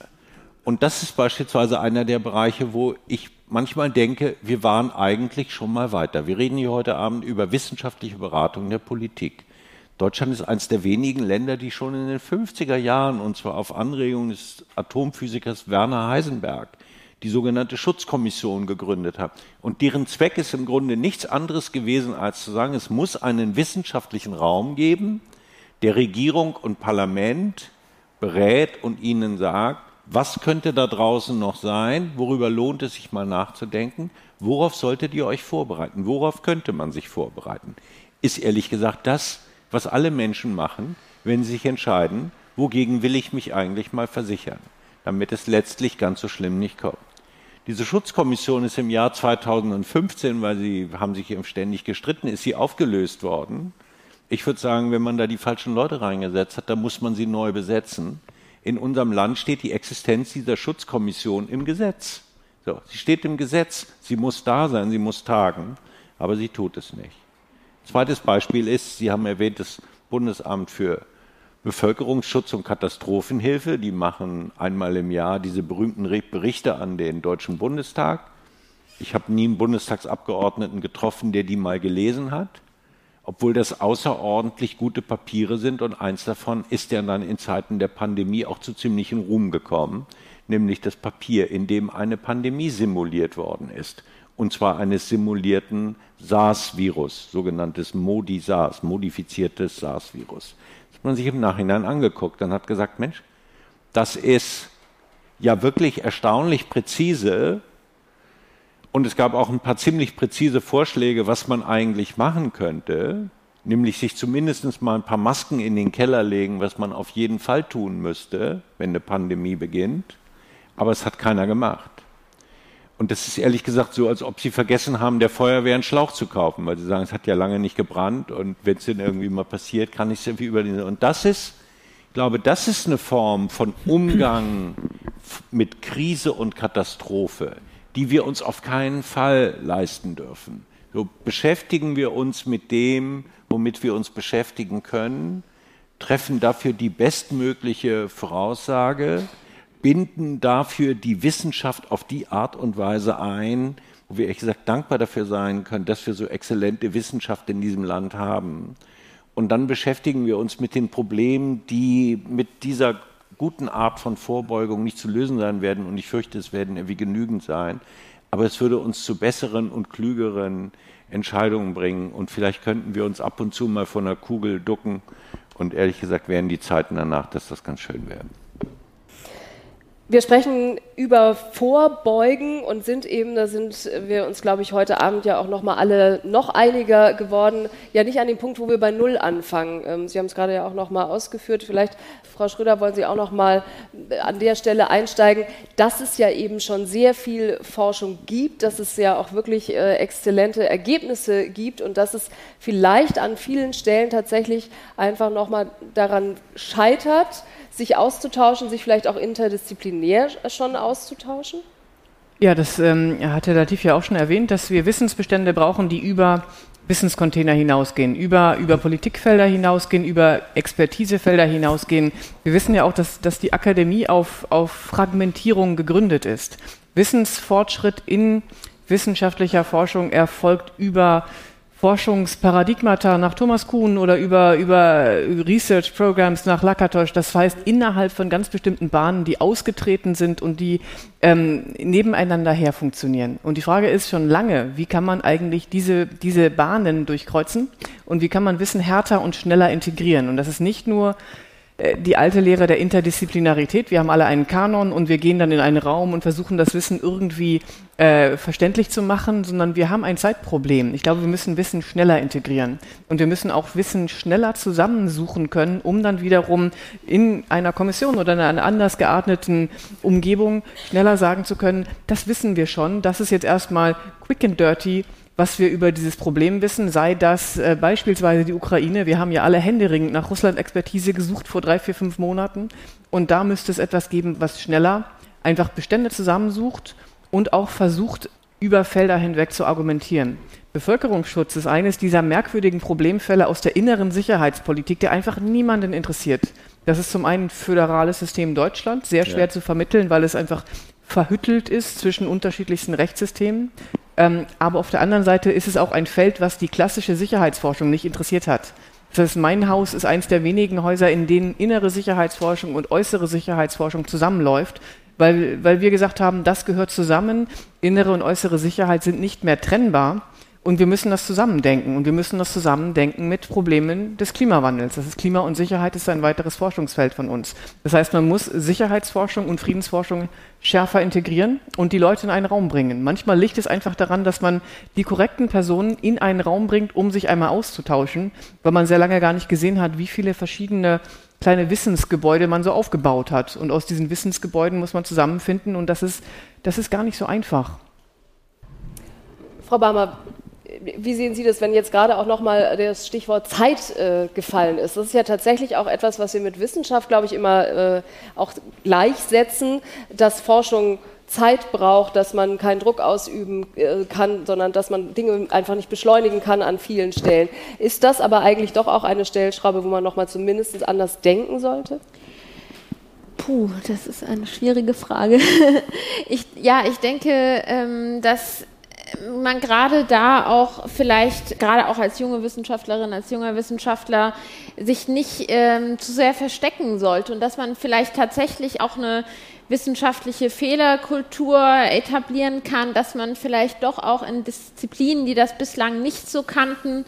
Und das ist beispielsweise einer der Bereiche, wo ich manchmal denke, wir waren eigentlich schon mal weiter. Wir reden hier heute Abend über wissenschaftliche Beratung der Politik. Deutschland ist eines der wenigen Länder, die schon in den 50er Jahren, und zwar auf Anregung des Atomphysikers Werner Heisenberg, die sogenannte Schutzkommission gegründet hat. Und deren Zweck ist im Grunde nichts anderes gewesen, als zu sagen, es muss einen wissenschaftlichen Raum geben, der Regierung und Parlament berät und ihnen sagt, was könnte da draußen noch sein, worüber lohnt es sich mal nachzudenken, worauf solltet ihr euch vorbereiten, worauf könnte man sich vorbereiten. Ist ehrlich gesagt das, was alle Menschen machen, wenn sie sich entscheiden, wogegen will ich mich eigentlich mal versichern, damit es letztlich ganz so schlimm nicht kommt. Diese Schutzkommission ist im Jahr 2015, weil sie haben sich ständig gestritten, ist sie aufgelöst worden. Ich würde sagen, wenn man da die falschen Leute reingesetzt hat, dann muss man sie neu besetzen. In unserem Land steht die Existenz dieser Schutzkommission im Gesetz. So, sie steht im Gesetz, sie muss da sein, sie muss tagen, aber sie tut es nicht. Zweites Beispiel ist, Sie haben erwähnt, das Bundesamt für Bevölkerungsschutz und Katastrophenhilfe. Die machen einmal im Jahr diese berühmten Berichte an den Deutschen Bundestag. Ich habe nie einen Bundestagsabgeordneten getroffen, der die mal gelesen hat, obwohl das außerordentlich gute Papiere sind und eins davon ist ja dann in Zeiten der Pandemie auch zu ziemlichem Ruhm gekommen, nämlich das Papier, in dem eine Pandemie simuliert worden ist und zwar eines simulierten SARS-Virus, sogenanntes Modi-SARS, modifiziertes SARS-Virus. Das hat man sich im Nachhinein angeguckt und hat gesagt, Mensch, das ist ja wirklich erstaunlich präzise und es gab auch ein paar ziemlich präzise Vorschläge, was man eigentlich machen könnte, nämlich sich zumindest mal ein paar Masken in den Keller legen, was man auf jeden Fall tun müsste, wenn eine Pandemie beginnt. Aber es hat keiner gemacht. Und das ist ehrlich gesagt so, als ob sie vergessen haben, der Feuerwehr einen Schlauch zu kaufen, weil sie sagen, es hat ja lange nicht gebrannt und wenn es denn irgendwie mal passiert, kann ich es irgendwie über den. Und das ist, ich glaube, das ist eine Form von Umgang mit Krise und Katastrophe, die wir uns auf keinen Fall leisten dürfen. So beschäftigen wir uns mit dem, womit wir uns beschäftigen können, treffen dafür die bestmögliche Voraussage, binden dafür die Wissenschaft auf die Art und Weise ein, wo wir ehrlich gesagt dankbar dafür sein können, dass wir so exzellente Wissenschaft in diesem Land haben. Und dann beschäftigen wir uns mit den Problemen, die mit dieser guten Art von Vorbeugung nicht zu lösen sein werden. Und ich fürchte, es werden irgendwie genügend sein. Aber es würde uns zu besseren und klügeren Entscheidungen bringen. Und vielleicht könnten wir uns ab und zu mal von der Kugel ducken. Und ehrlich gesagt wären die Zeiten danach, dass das ganz schön wäre. Wir sprechen über Vorbeugen und sind eben, da sind wir uns, glaube ich, heute Abend ja auch noch mal alle noch einiger geworden, ja nicht an dem Punkt, wo wir bei Null anfangen. Ähm, Sie haben es gerade ja auch noch mal ausgeführt. Vielleicht, Frau Schröder, wollen Sie auch noch mal an der Stelle einsteigen, dass es ja eben schon sehr viel Forschung gibt, dass es ja auch wirklich äh, exzellente Ergebnisse gibt und dass es vielleicht an vielen Stellen tatsächlich einfach noch mal daran scheitert, sich auszutauschen, sich vielleicht auch interdisziplinär schon auszutauschen? Ja, das ähm, hat Herr Latif ja auch schon erwähnt, dass wir Wissensbestände brauchen, die über Wissenscontainer hinausgehen, über, über Politikfelder hinausgehen, über Expertisefelder hinausgehen. Wir wissen ja auch, dass, dass die Akademie auf, auf Fragmentierung gegründet ist. Wissensfortschritt in wissenschaftlicher Forschung erfolgt über Forschungsparadigmata nach Thomas Kuhn oder über, über Research Programs nach Lakatosch. Das heißt, innerhalb von ganz bestimmten Bahnen, die ausgetreten sind und die ähm, nebeneinander her funktionieren. Und die Frage ist schon lange, wie kann man eigentlich diese, diese Bahnen durchkreuzen und wie kann man Wissen härter und schneller integrieren? Und das ist nicht nur die alte Lehre der Interdisziplinarität. Wir haben alle einen Kanon und wir gehen dann in einen Raum und versuchen das Wissen irgendwie äh, verständlich zu machen, sondern wir haben ein Zeitproblem. Ich glaube, wir müssen Wissen schneller integrieren und wir müssen auch Wissen schneller zusammensuchen können, um dann wiederum in einer Kommission oder in einer anders gearteten Umgebung schneller sagen zu können, das wissen wir schon, das ist jetzt erstmal quick and dirty was wir über dieses Problem wissen, sei das äh, beispielsweise die Ukraine. Wir haben ja alle händeringend nach Russland-Expertise gesucht vor drei, vier, fünf Monaten. Und da müsste es etwas geben, was schneller einfach Bestände zusammensucht und auch versucht, über Felder hinweg zu argumentieren. Bevölkerungsschutz ist eines dieser merkwürdigen Problemfälle aus der inneren Sicherheitspolitik, der einfach niemanden interessiert. Das ist zum einen föderales System Deutschland, sehr schwer ja. zu vermitteln, weil es einfach verhüttelt ist zwischen unterschiedlichsten Rechtssystemen. Ähm, aber auf der anderen Seite ist es auch ein Feld, was die klassische Sicherheitsforschung nicht interessiert hat. Das heißt, mein Haus ist eines der wenigen Häuser, in denen innere Sicherheitsforschung und äußere Sicherheitsforschung zusammenläuft, weil, weil wir gesagt haben, das gehört zusammen. Innere und äußere Sicherheit sind nicht mehr trennbar. Und wir müssen das zusammendenken. Und wir müssen das zusammendenken mit Problemen des Klimawandels. Das ist Klima und Sicherheit ist ein weiteres Forschungsfeld von uns. Das heißt, man muss Sicherheitsforschung und Friedensforschung schärfer integrieren und die Leute in einen Raum bringen. Manchmal liegt es einfach daran, dass man die korrekten Personen in einen Raum bringt, um sich einmal auszutauschen, weil man sehr lange gar nicht gesehen hat, wie viele verschiedene kleine Wissensgebäude man so aufgebaut hat. Und aus diesen Wissensgebäuden muss man zusammenfinden und das ist, das ist gar nicht so einfach. Frau Barmer, wie sehen Sie das, wenn jetzt gerade auch nochmal das Stichwort Zeit äh, gefallen ist? Das ist ja tatsächlich auch etwas, was wir mit Wissenschaft, glaube ich, immer äh, auch gleichsetzen, dass Forschung Zeit braucht, dass man keinen Druck ausüben äh, kann, sondern dass man Dinge einfach nicht beschleunigen kann an vielen Stellen. Ist das aber eigentlich doch auch eine Stellschraube, wo man nochmal zumindest anders denken sollte? Puh, das ist eine schwierige Frage. [LAUGHS] ich, ja, ich denke, ähm, dass man gerade da auch vielleicht, gerade auch als junge Wissenschaftlerin, als junger Wissenschaftler, sich nicht ähm, zu sehr verstecken sollte und dass man vielleicht tatsächlich auch eine wissenschaftliche Fehlerkultur etablieren kann, dass man vielleicht doch auch in Disziplinen, die das bislang nicht so kannten,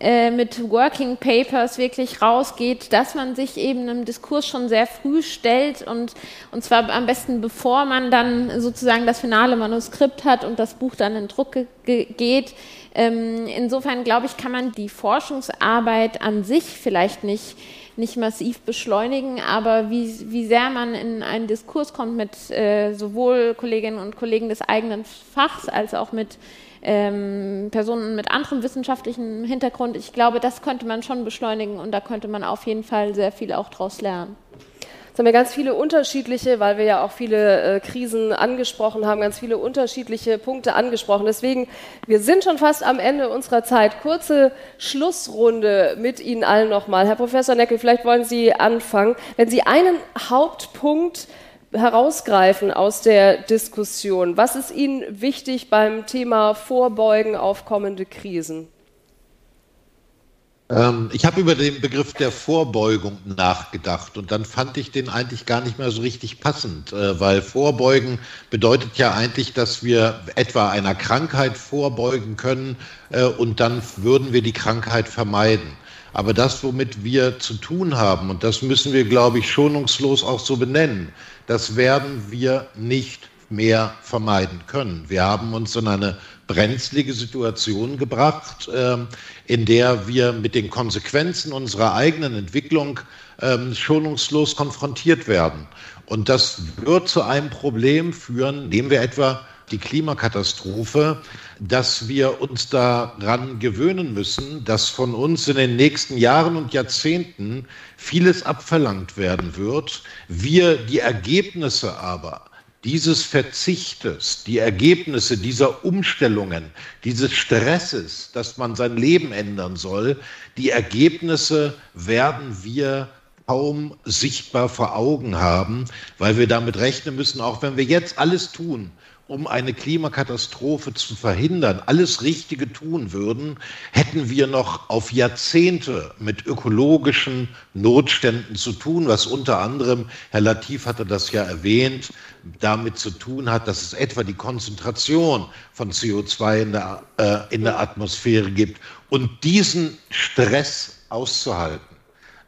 äh, mit Working Papers wirklich rausgeht, dass man sich eben im Diskurs schon sehr früh stellt und, und zwar am besten bevor man dann sozusagen das finale Manuskript hat und das Buch dann in Druck geht. Ähm, insofern glaube ich, kann man die Forschungsarbeit an sich vielleicht nicht nicht massiv beschleunigen, aber wie, wie sehr man in einen Diskurs kommt mit äh, sowohl Kolleginnen und Kollegen des eigenen Fachs als auch mit ähm, Personen mit anderem wissenschaftlichen Hintergrund. Ich glaube, das könnte man schon beschleunigen und da könnte man auf jeden Fall sehr viel auch daraus lernen. Jetzt haben wir ganz viele unterschiedliche, weil wir ja auch viele äh, Krisen angesprochen haben, ganz viele unterschiedliche Punkte angesprochen. Deswegen, wir sind schon fast am Ende unserer Zeit. Kurze Schlussrunde mit Ihnen allen nochmal. Herr Professor Neckel, vielleicht wollen Sie anfangen. Wenn Sie einen Hauptpunkt herausgreifen aus der Diskussion? Was ist Ihnen wichtig beim Thema Vorbeugen auf kommende Krisen? Ähm, ich habe über den Begriff der Vorbeugung nachgedacht und dann fand ich den eigentlich gar nicht mehr so richtig passend, äh, weil Vorbeugen bedeutet ja eigentlich, dass wir etwa einer Krankheit vorbeugen können äh, und dann würden wir die Krankheit vermeiden. Aber das, womit wir zu tun haben, und das müssen wir, glaube ich, schonungslos auch so benennen, das werden wir nicht mehr vermeiden können. Wir haben uns in eine brenzlige Situation gebracht, ähm, in der wir mit den Konsequenzen unserer eigenen Entwicklung ähm, schonungslos konfrontiert werden. Und das wird zu einem Problem führen, nehmen wir etwa die Klimakatastrophe, dass wir uns daran gewöhnen müssen, dass von uns in den nächsten Jahren und Jahrzehnten vieles abverlangt werden wird, wir die Ergebnisse aber dieses Verzichtes, die Ergebnisse dieser Umstellungen, dieses Stresses, dass man sein Leben ändern soll, die Ergebnisse werden wir kaum sichtbar vor Augen haben, weil wir damit rechnen müssen, auch wenn wir jetzt alles tun, um eine Klimakatastrophe zu verhindern, alles Richtige tun würden, hätten wir noch auf Jahrzehnte mit ökologischen Notständen zu tun, was unter anderem, Herr Latif hatte das ja erwähnt, damit zu tun hat, dass es etwa die Konzentration von CO2 in der, äh, in der Atmosphäre gibt. Und diesen Stress auszuhalten,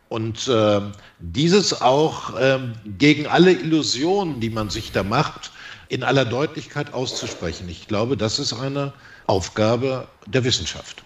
und äh, dieses auch äh, gegen alle Illusionen, die man sich da macht, in aller Deutlichkeit auszusprechen. Ich glaube, das ist eine Aufgabe der Wissenschaft.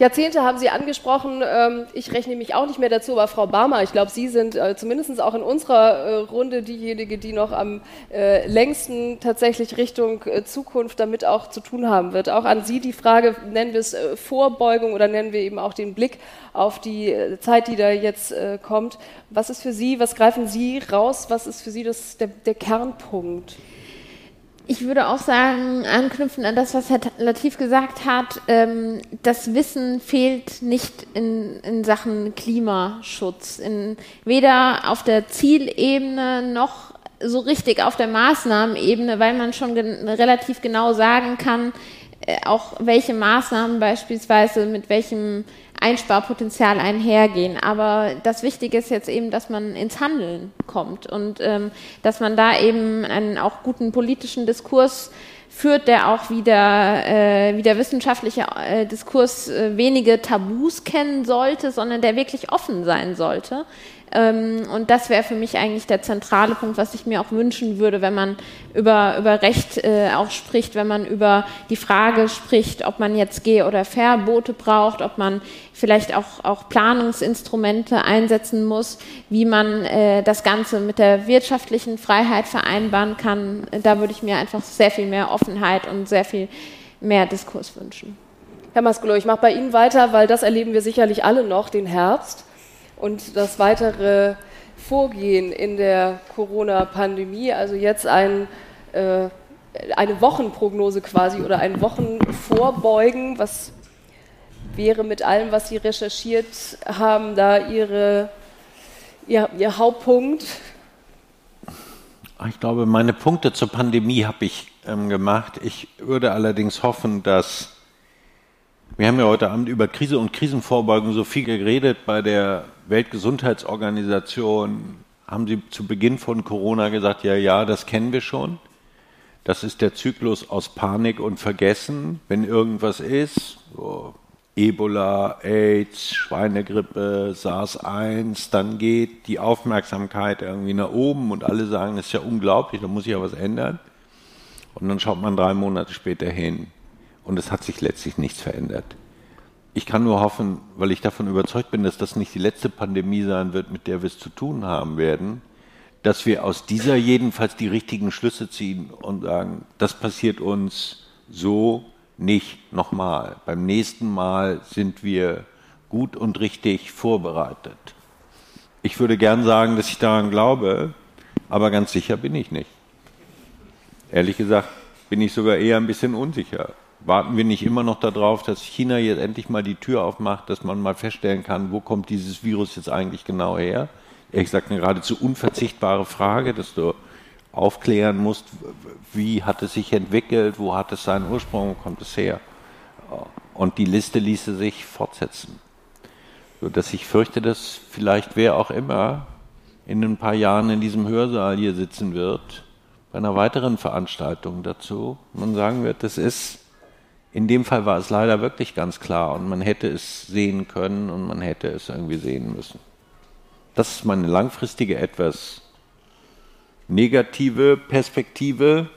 Jahrzehnte haben Sie angesprochen. Ähm, ich rechne mich auch nicht mehr dazu, aber Frau Barmer, ich glaube, Sie sind äh, zumindest auch in unserer äh, Runde diejenige, die noch am äh, längsten tatsächlich Richtung Zukunft damit auch zu tun haben wird. Auch an Sie die Frage, nennen wir es Vorbeugung oder nennen wir eben auch den Blick auf die Zeit, die da jetzt kommt. Was ist für Sie, was greifen Sie raus? Was ist für Sie das, der, der Kernpunkt? Ich würde auch sagen, anknüpfen an das, was Herr Latif gesagt hat, ähm, das Wissen fehlt nicht in, in Sachen Klimaschutz. In, weder auf der Zielebene noch so richtig auf der Maßnahmenebene, weil man schon gen relativ genau sagen kann, auch welche Maßnahmen beispielsweise mit welchem Einsparpotenzial einhergehen. Aber das Wichtige ist jetzt eben, dass man ins Handeln kommt und ähm, dass man da eben einen auch guten politischen Diskurs führt, der auch wieder, äh, wie der wissenschaftliche äh, Diskurs äh, wenige Tabus kennen sollte, sondern der wirklich offen sein sollte. Ähm, und das wäre für mich eigentlich der zentrale Punkt, was ich mir auch wünschen würde, wenn man über, über Recht äh, auch spricht, wenn man über die Frage spricht, ob man jetzt Geh- oder Verbote braucht, ob man vielleicht auch, auch Planungsinstrumente einsetzen muss, wie man äh, das Ganze mit der wirtschaftlichen Freiheit vereinbaren kann. Da würde ich mir einfach sehr viel mehr Offenheit und sehr viel mehr Diskurs wünschen. Herr Maskulo, ich mache bei Ihnen weiter, weil das erleben wir sicherlich alle noch, den Herbst und das weitere Vorgehen in der Corona-Pandemie, also jetzt ein, äh, eine Wochenprognose quasi oder ein Wochenvorbeugen, was wäre mit allem, was Sie recherchiert haben, da Ihre, Ihr, Ihr Hauptpunkt? Ich glaube, meine Punkte zur Pandemie habe ich ähm, gemacht. Ich würde allerdings hoffen, dass wir haben ja heute Abend über Krise und Krisenvorbeugung so viel geredet. Bei der Weltgesundheitsorganisation haben sie zu Beginn von Corona gesagt, ja, ja, das kennen wir schon. Das ist der Zyklus aus Panik und Vergessen. Wenn irgendwas ist, so Ebola, AIDS, Schweinegrippe, SARS-1, dann geht die Aufmerksamkeit irgendwie nach oben und alle sagen, das ist ja unglaublich, da muss ich ja was ändern. Und dann schaut man drei Monate später hin und es hat sich letztlich nichts verändert. Ich kann nur hoffen, weil ich davon überzeugt bin, dass das nicht die letzte Pandemie sein wird, mit der wir es zu tun haben werden, dass wir aus dieser jedenfalls die richtigen Schlüsse ziehen und sagen, das passiert uns so nicht nochmal. Beim nächsten Mal sind wir gut und richtig vorbereitet. Ich würde gern sagen, dass ich daran glaube, aber ganz sicher bin ich nicht. Ehrlich gesagt bin ich sogar eher ein bisschen unsicher warten wir nicht immer noch darauf, dass China jetzt endlich mal die Tür aufmacht, dass man mal feststellen kann, wo kommt dieses Virus jetzt eigentlich genau her? ehrlich gesagt, eine geradezu unverzichtbare Frage, dass du aufklären musst, wie hat es sich entwickelt, wo hat es seinen Ursprung, wo kommt es her. Und die Liste ließe sich fortsetzen. So dass ich fürchte, dass vielleicht wer auch immer in ein paar Jahren in diesem Hörsaal hier sitzen wird, bei einer weiteren Veranstaltung dazu, man sagen wird, das ist, in dem Fall war es leider wirklich ganz klar und man hätte es sehen können und man hätte es irgendwie sehen müssen. Das ist meine langfristige, etwas negative Perspektive.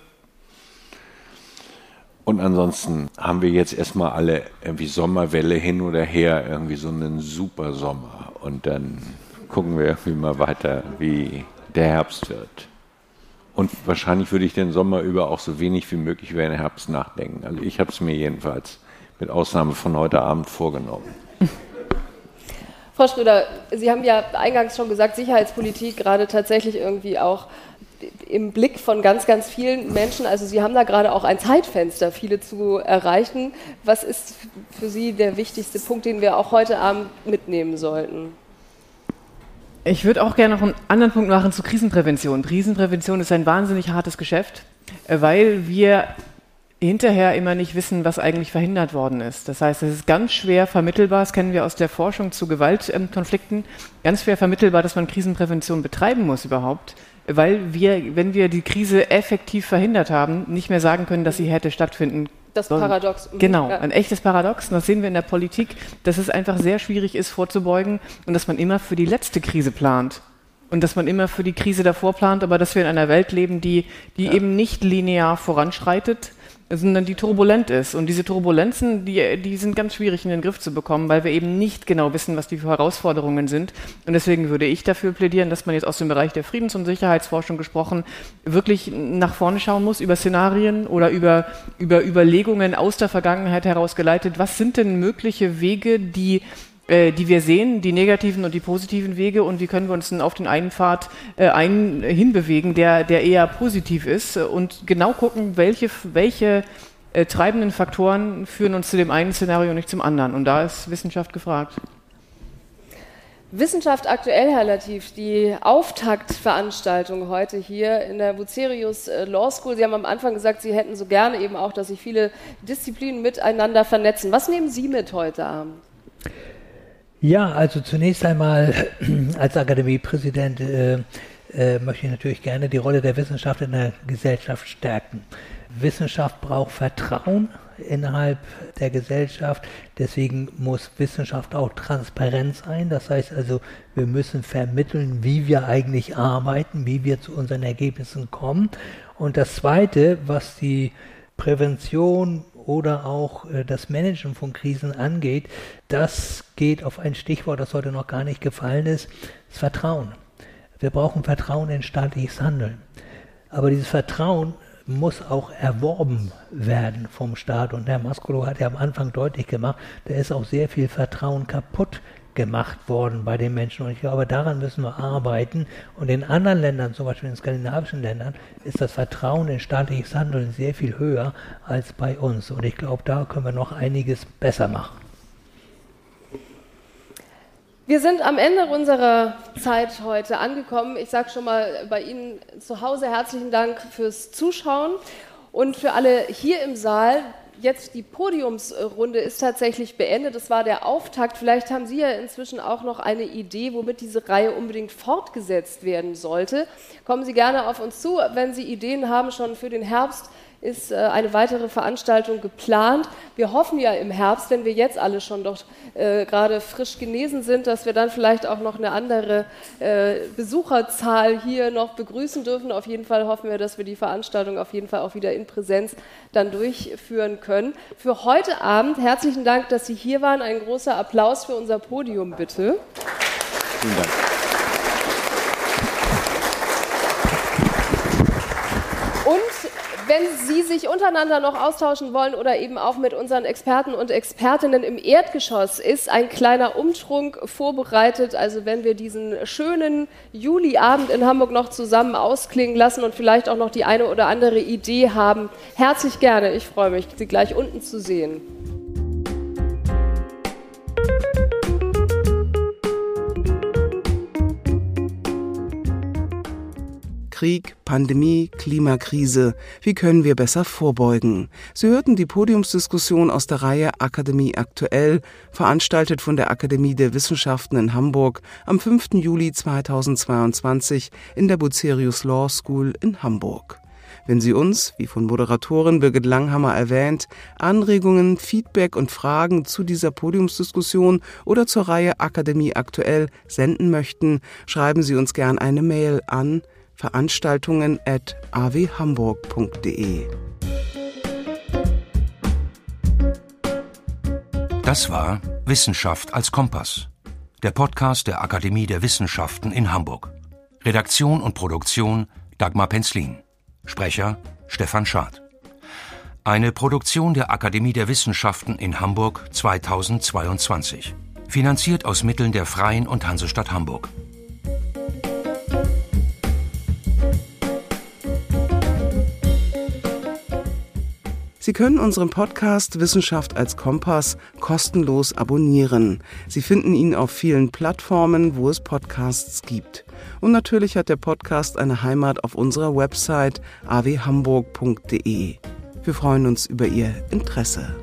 Und ansonsten haben wir jetzt erstmal alle irgendwie Sommerwelle hin oder her, irgendwie so einen super Sommer. Und dann gucken wir irgendwie mal weiter, wie der Herbst wird. Und wahrscheinlich würde ich den Sommer über auch so wenig wie möglich über den Herbst nachdenken. Also ich habe es mir jedenfalls mit Ausnahme von heute Abend vorgenommen. [LAUGHS] Frau Schröder, Sie haben ja eingangs schon gesagt, Sicherheitspolitik gerade tatsächlich irgendwie auch im Blick von ganz, ganz vielen Menschen. Also Sie haben da gerade auch ein Zeitfenster, viele zu erreichen. Was ist für Sie der wichtigste Punkt, den wir auch heute Abend mitnehmen sollten? Ich würde auch gerne noch einen anderen Punkt machen zu Krisenprävention. Krisenprävention ist ein wahnsinnig hartes Geschäft, äh, weil wir hinterher immer nicht wissen, was eigentlich verhindert worden ist. Das heißt, es ist ganz schwer vermittelbar, das kennen wir aus der Forschung zu Gewaltkonflikten, ganz schwer vermittelbar, dass man Krisenprävention betreiben muss überhaupt, weil wir, wenn wir die Krise effektiv verhindert haben, nicht mehr sagen können, dass sie hätte stattfinden das Paradox. Genau, ein echtes Paradox. Und das sehen wir in der Politik, dass es einfach sehr schwierig ist, vorzubeugen und dass man immer für die letzte Krise plant. Und dass man immer für die Krise davor plant, aber dass wir in einer Welt leben, die, die ja. eben nicht linear voranschreitet, sondern die turbulent ist. Und diese Turbulenzen, die, die sind ganz schwierig in den Griff zu bekommen, weil wir eben nicht genau wissen, was die Herausforderungen sind. Und deswegen würde ich dafür plädieren, dass man jetzt aus dem Bereich der Friedens- und Sicherheitsforschung gesprochen wirklich nach vorne schauen muss über Szenarien oder über, über Überlegungen aus der Vergangenheit herausgeleitet. Was sind denn mögliche Wege, die äh, die wir sehen, die negativen und die positiven Wege und wie können wir uns denn auf den einen Pfad äh, ein, hinbewegen, der, der eher positiv ist und genau gucken, welche, welche äh, treibenden Faktoren führen uns zu dem einen Szenario und nicht zum anderen. Und da ist Wissenschaft gefragt. Wissenschaft aktuell, Herr Latif, die Auftaktveranstaltung heute hier in der Bucerius äh, Law School. Sie haben am Anfang gesagt, Sie hätten so gerne eben auch, dass sich viele Disziplinen miteinander vernetzen. Was nehmen Sie mit heute Abend? Ja, also zunächst einmal [CLEARS THROAT] als Akademiepräsident äh, äh, möchte ich natürlich gerne die Rolle der Wissenschaft in der Gesellschaft stärken. Wissenschaft braucht Vertrauen innerhalb der Gesellschaft. Deswegen muss Wissenschaft auch transparent sein. Das heißt also, wir müssen vermitteln, wie wir eigentlich arbeiten, wie wir zu unseren Ergebnissen kommen. Und das Zweite, was die Prävention oder auch äh, das Managen von Krisen angeht, das geht auf ein Stichwort, das heute noch gar nicht gefallen ist, das Vertrauen. Wir brauchen Vertrauen in staatliches Handeln. Aber dieses Vertrauen muss auch erworben werden vom Staat. Und Herr Maskolo hat ja am Anfang deutlich gemacht, da ist auch sehr viel Vertrauen kaputt gemacht worden bei den Menschen. Und ich glaube, daran müssen wir arbeiten. Und in anderen Ländern, zum Beispiel in skandinavischen Ländern, ist das Vertrauen in staatliches Handeln sehr viel höher als bei uns. Und ich glaube, da können wir noch einiges besser machen. Wir sind am Ende unserer Zeit heute angekommen. Ich sage schon mal bei Ihnen zu Hause herzlichen Dank fürs Zuschauen und für alle hier im Saal, jetzt die Podiumsrunde ist tatsächlich beendet. Das war der Auftakt. Vielleicht haben Sie ja inzwischen auch noch eine Idee, womit diese Reihe unbedingt fortgesetzt werden sollte. Kommen Sie gerne auf uns zu, wenn Sie Ideen haben schon für den Herbst ist äh, eine weitere Veranstaltung geplant. Wir hoffen ja im Herbst, wenn wir jetzt alle schon doch äh, gerade frisch genesen sind, dass wir dann vielleicht auch noch eine andere äh, Besucherzahl hier noch begrüßen dürfen. Auf jeden Fall hoffen wir, dass wir die Veranstaltung auf jeden Fall auch wieder in Präsenz dann durchführen können. Für heute Abend herzlichen Dank, dass Sie hier waren. Ein großer Applaus für unser Podium, bitte. Vielen Dank. Und wenn Sie sich untereinander noch austauschen wollen oder eben auch mit unseren Experten und Expertinnen im Erdgeschoss, ist ein kleiner Umtrunk vorbereitet. Also wenn wir diesen schönen Juliabend in Hamburg noch zusammen ausklingen lassen und vielleicht auch noch die eine oder andere Idee haben, herzlich gerne. Ich freue mich, Sie gleich unten zu sehen. Krieg, Pandemie, Klimakrise. Wie können wir besser vorbeugen? Sie hörten die Podiumsdiskussion aus der Reihe Akademie aktuell, veranstaltet von der Akademie der Wissenschaften in Hamburg am 5. Juli 2022 in der Bucerius Law School in Hamburg. Wenn Sie uns, wie von Moderatorin Birgit Langhammer erwähnt, Anregungen, Feedback und Fragen zu dieser Podiumsdiskussion oder zur Reihe Akademie aktuell senden möchten, schreiben Sie uns gern eine Mail an veranstaltungen at awhamburg.de. Das war Wissenschaft als Kompass, der Podcast der Akademie der Wissenschaften in Hamburg. Redaktion und Produktion Dagmar Penzlin. Sprecher Stefan Schad. Eine Produktion der Akademie der Wissenschaften in Hamburg 2022. Finanziert aus Mitteln der Freien und Hansestadt Hamburg. Sie können unseren Podcast Wissenschaft als Kompass kostenlos abonnieren. Sie finden ihn auf vielen Plattformen, wo es Podcasts gibt. Und natürlich hat der Podcast eine Heimat auf unserer Website awhamburg.de. Wir freuen uns über Ihr Interesse.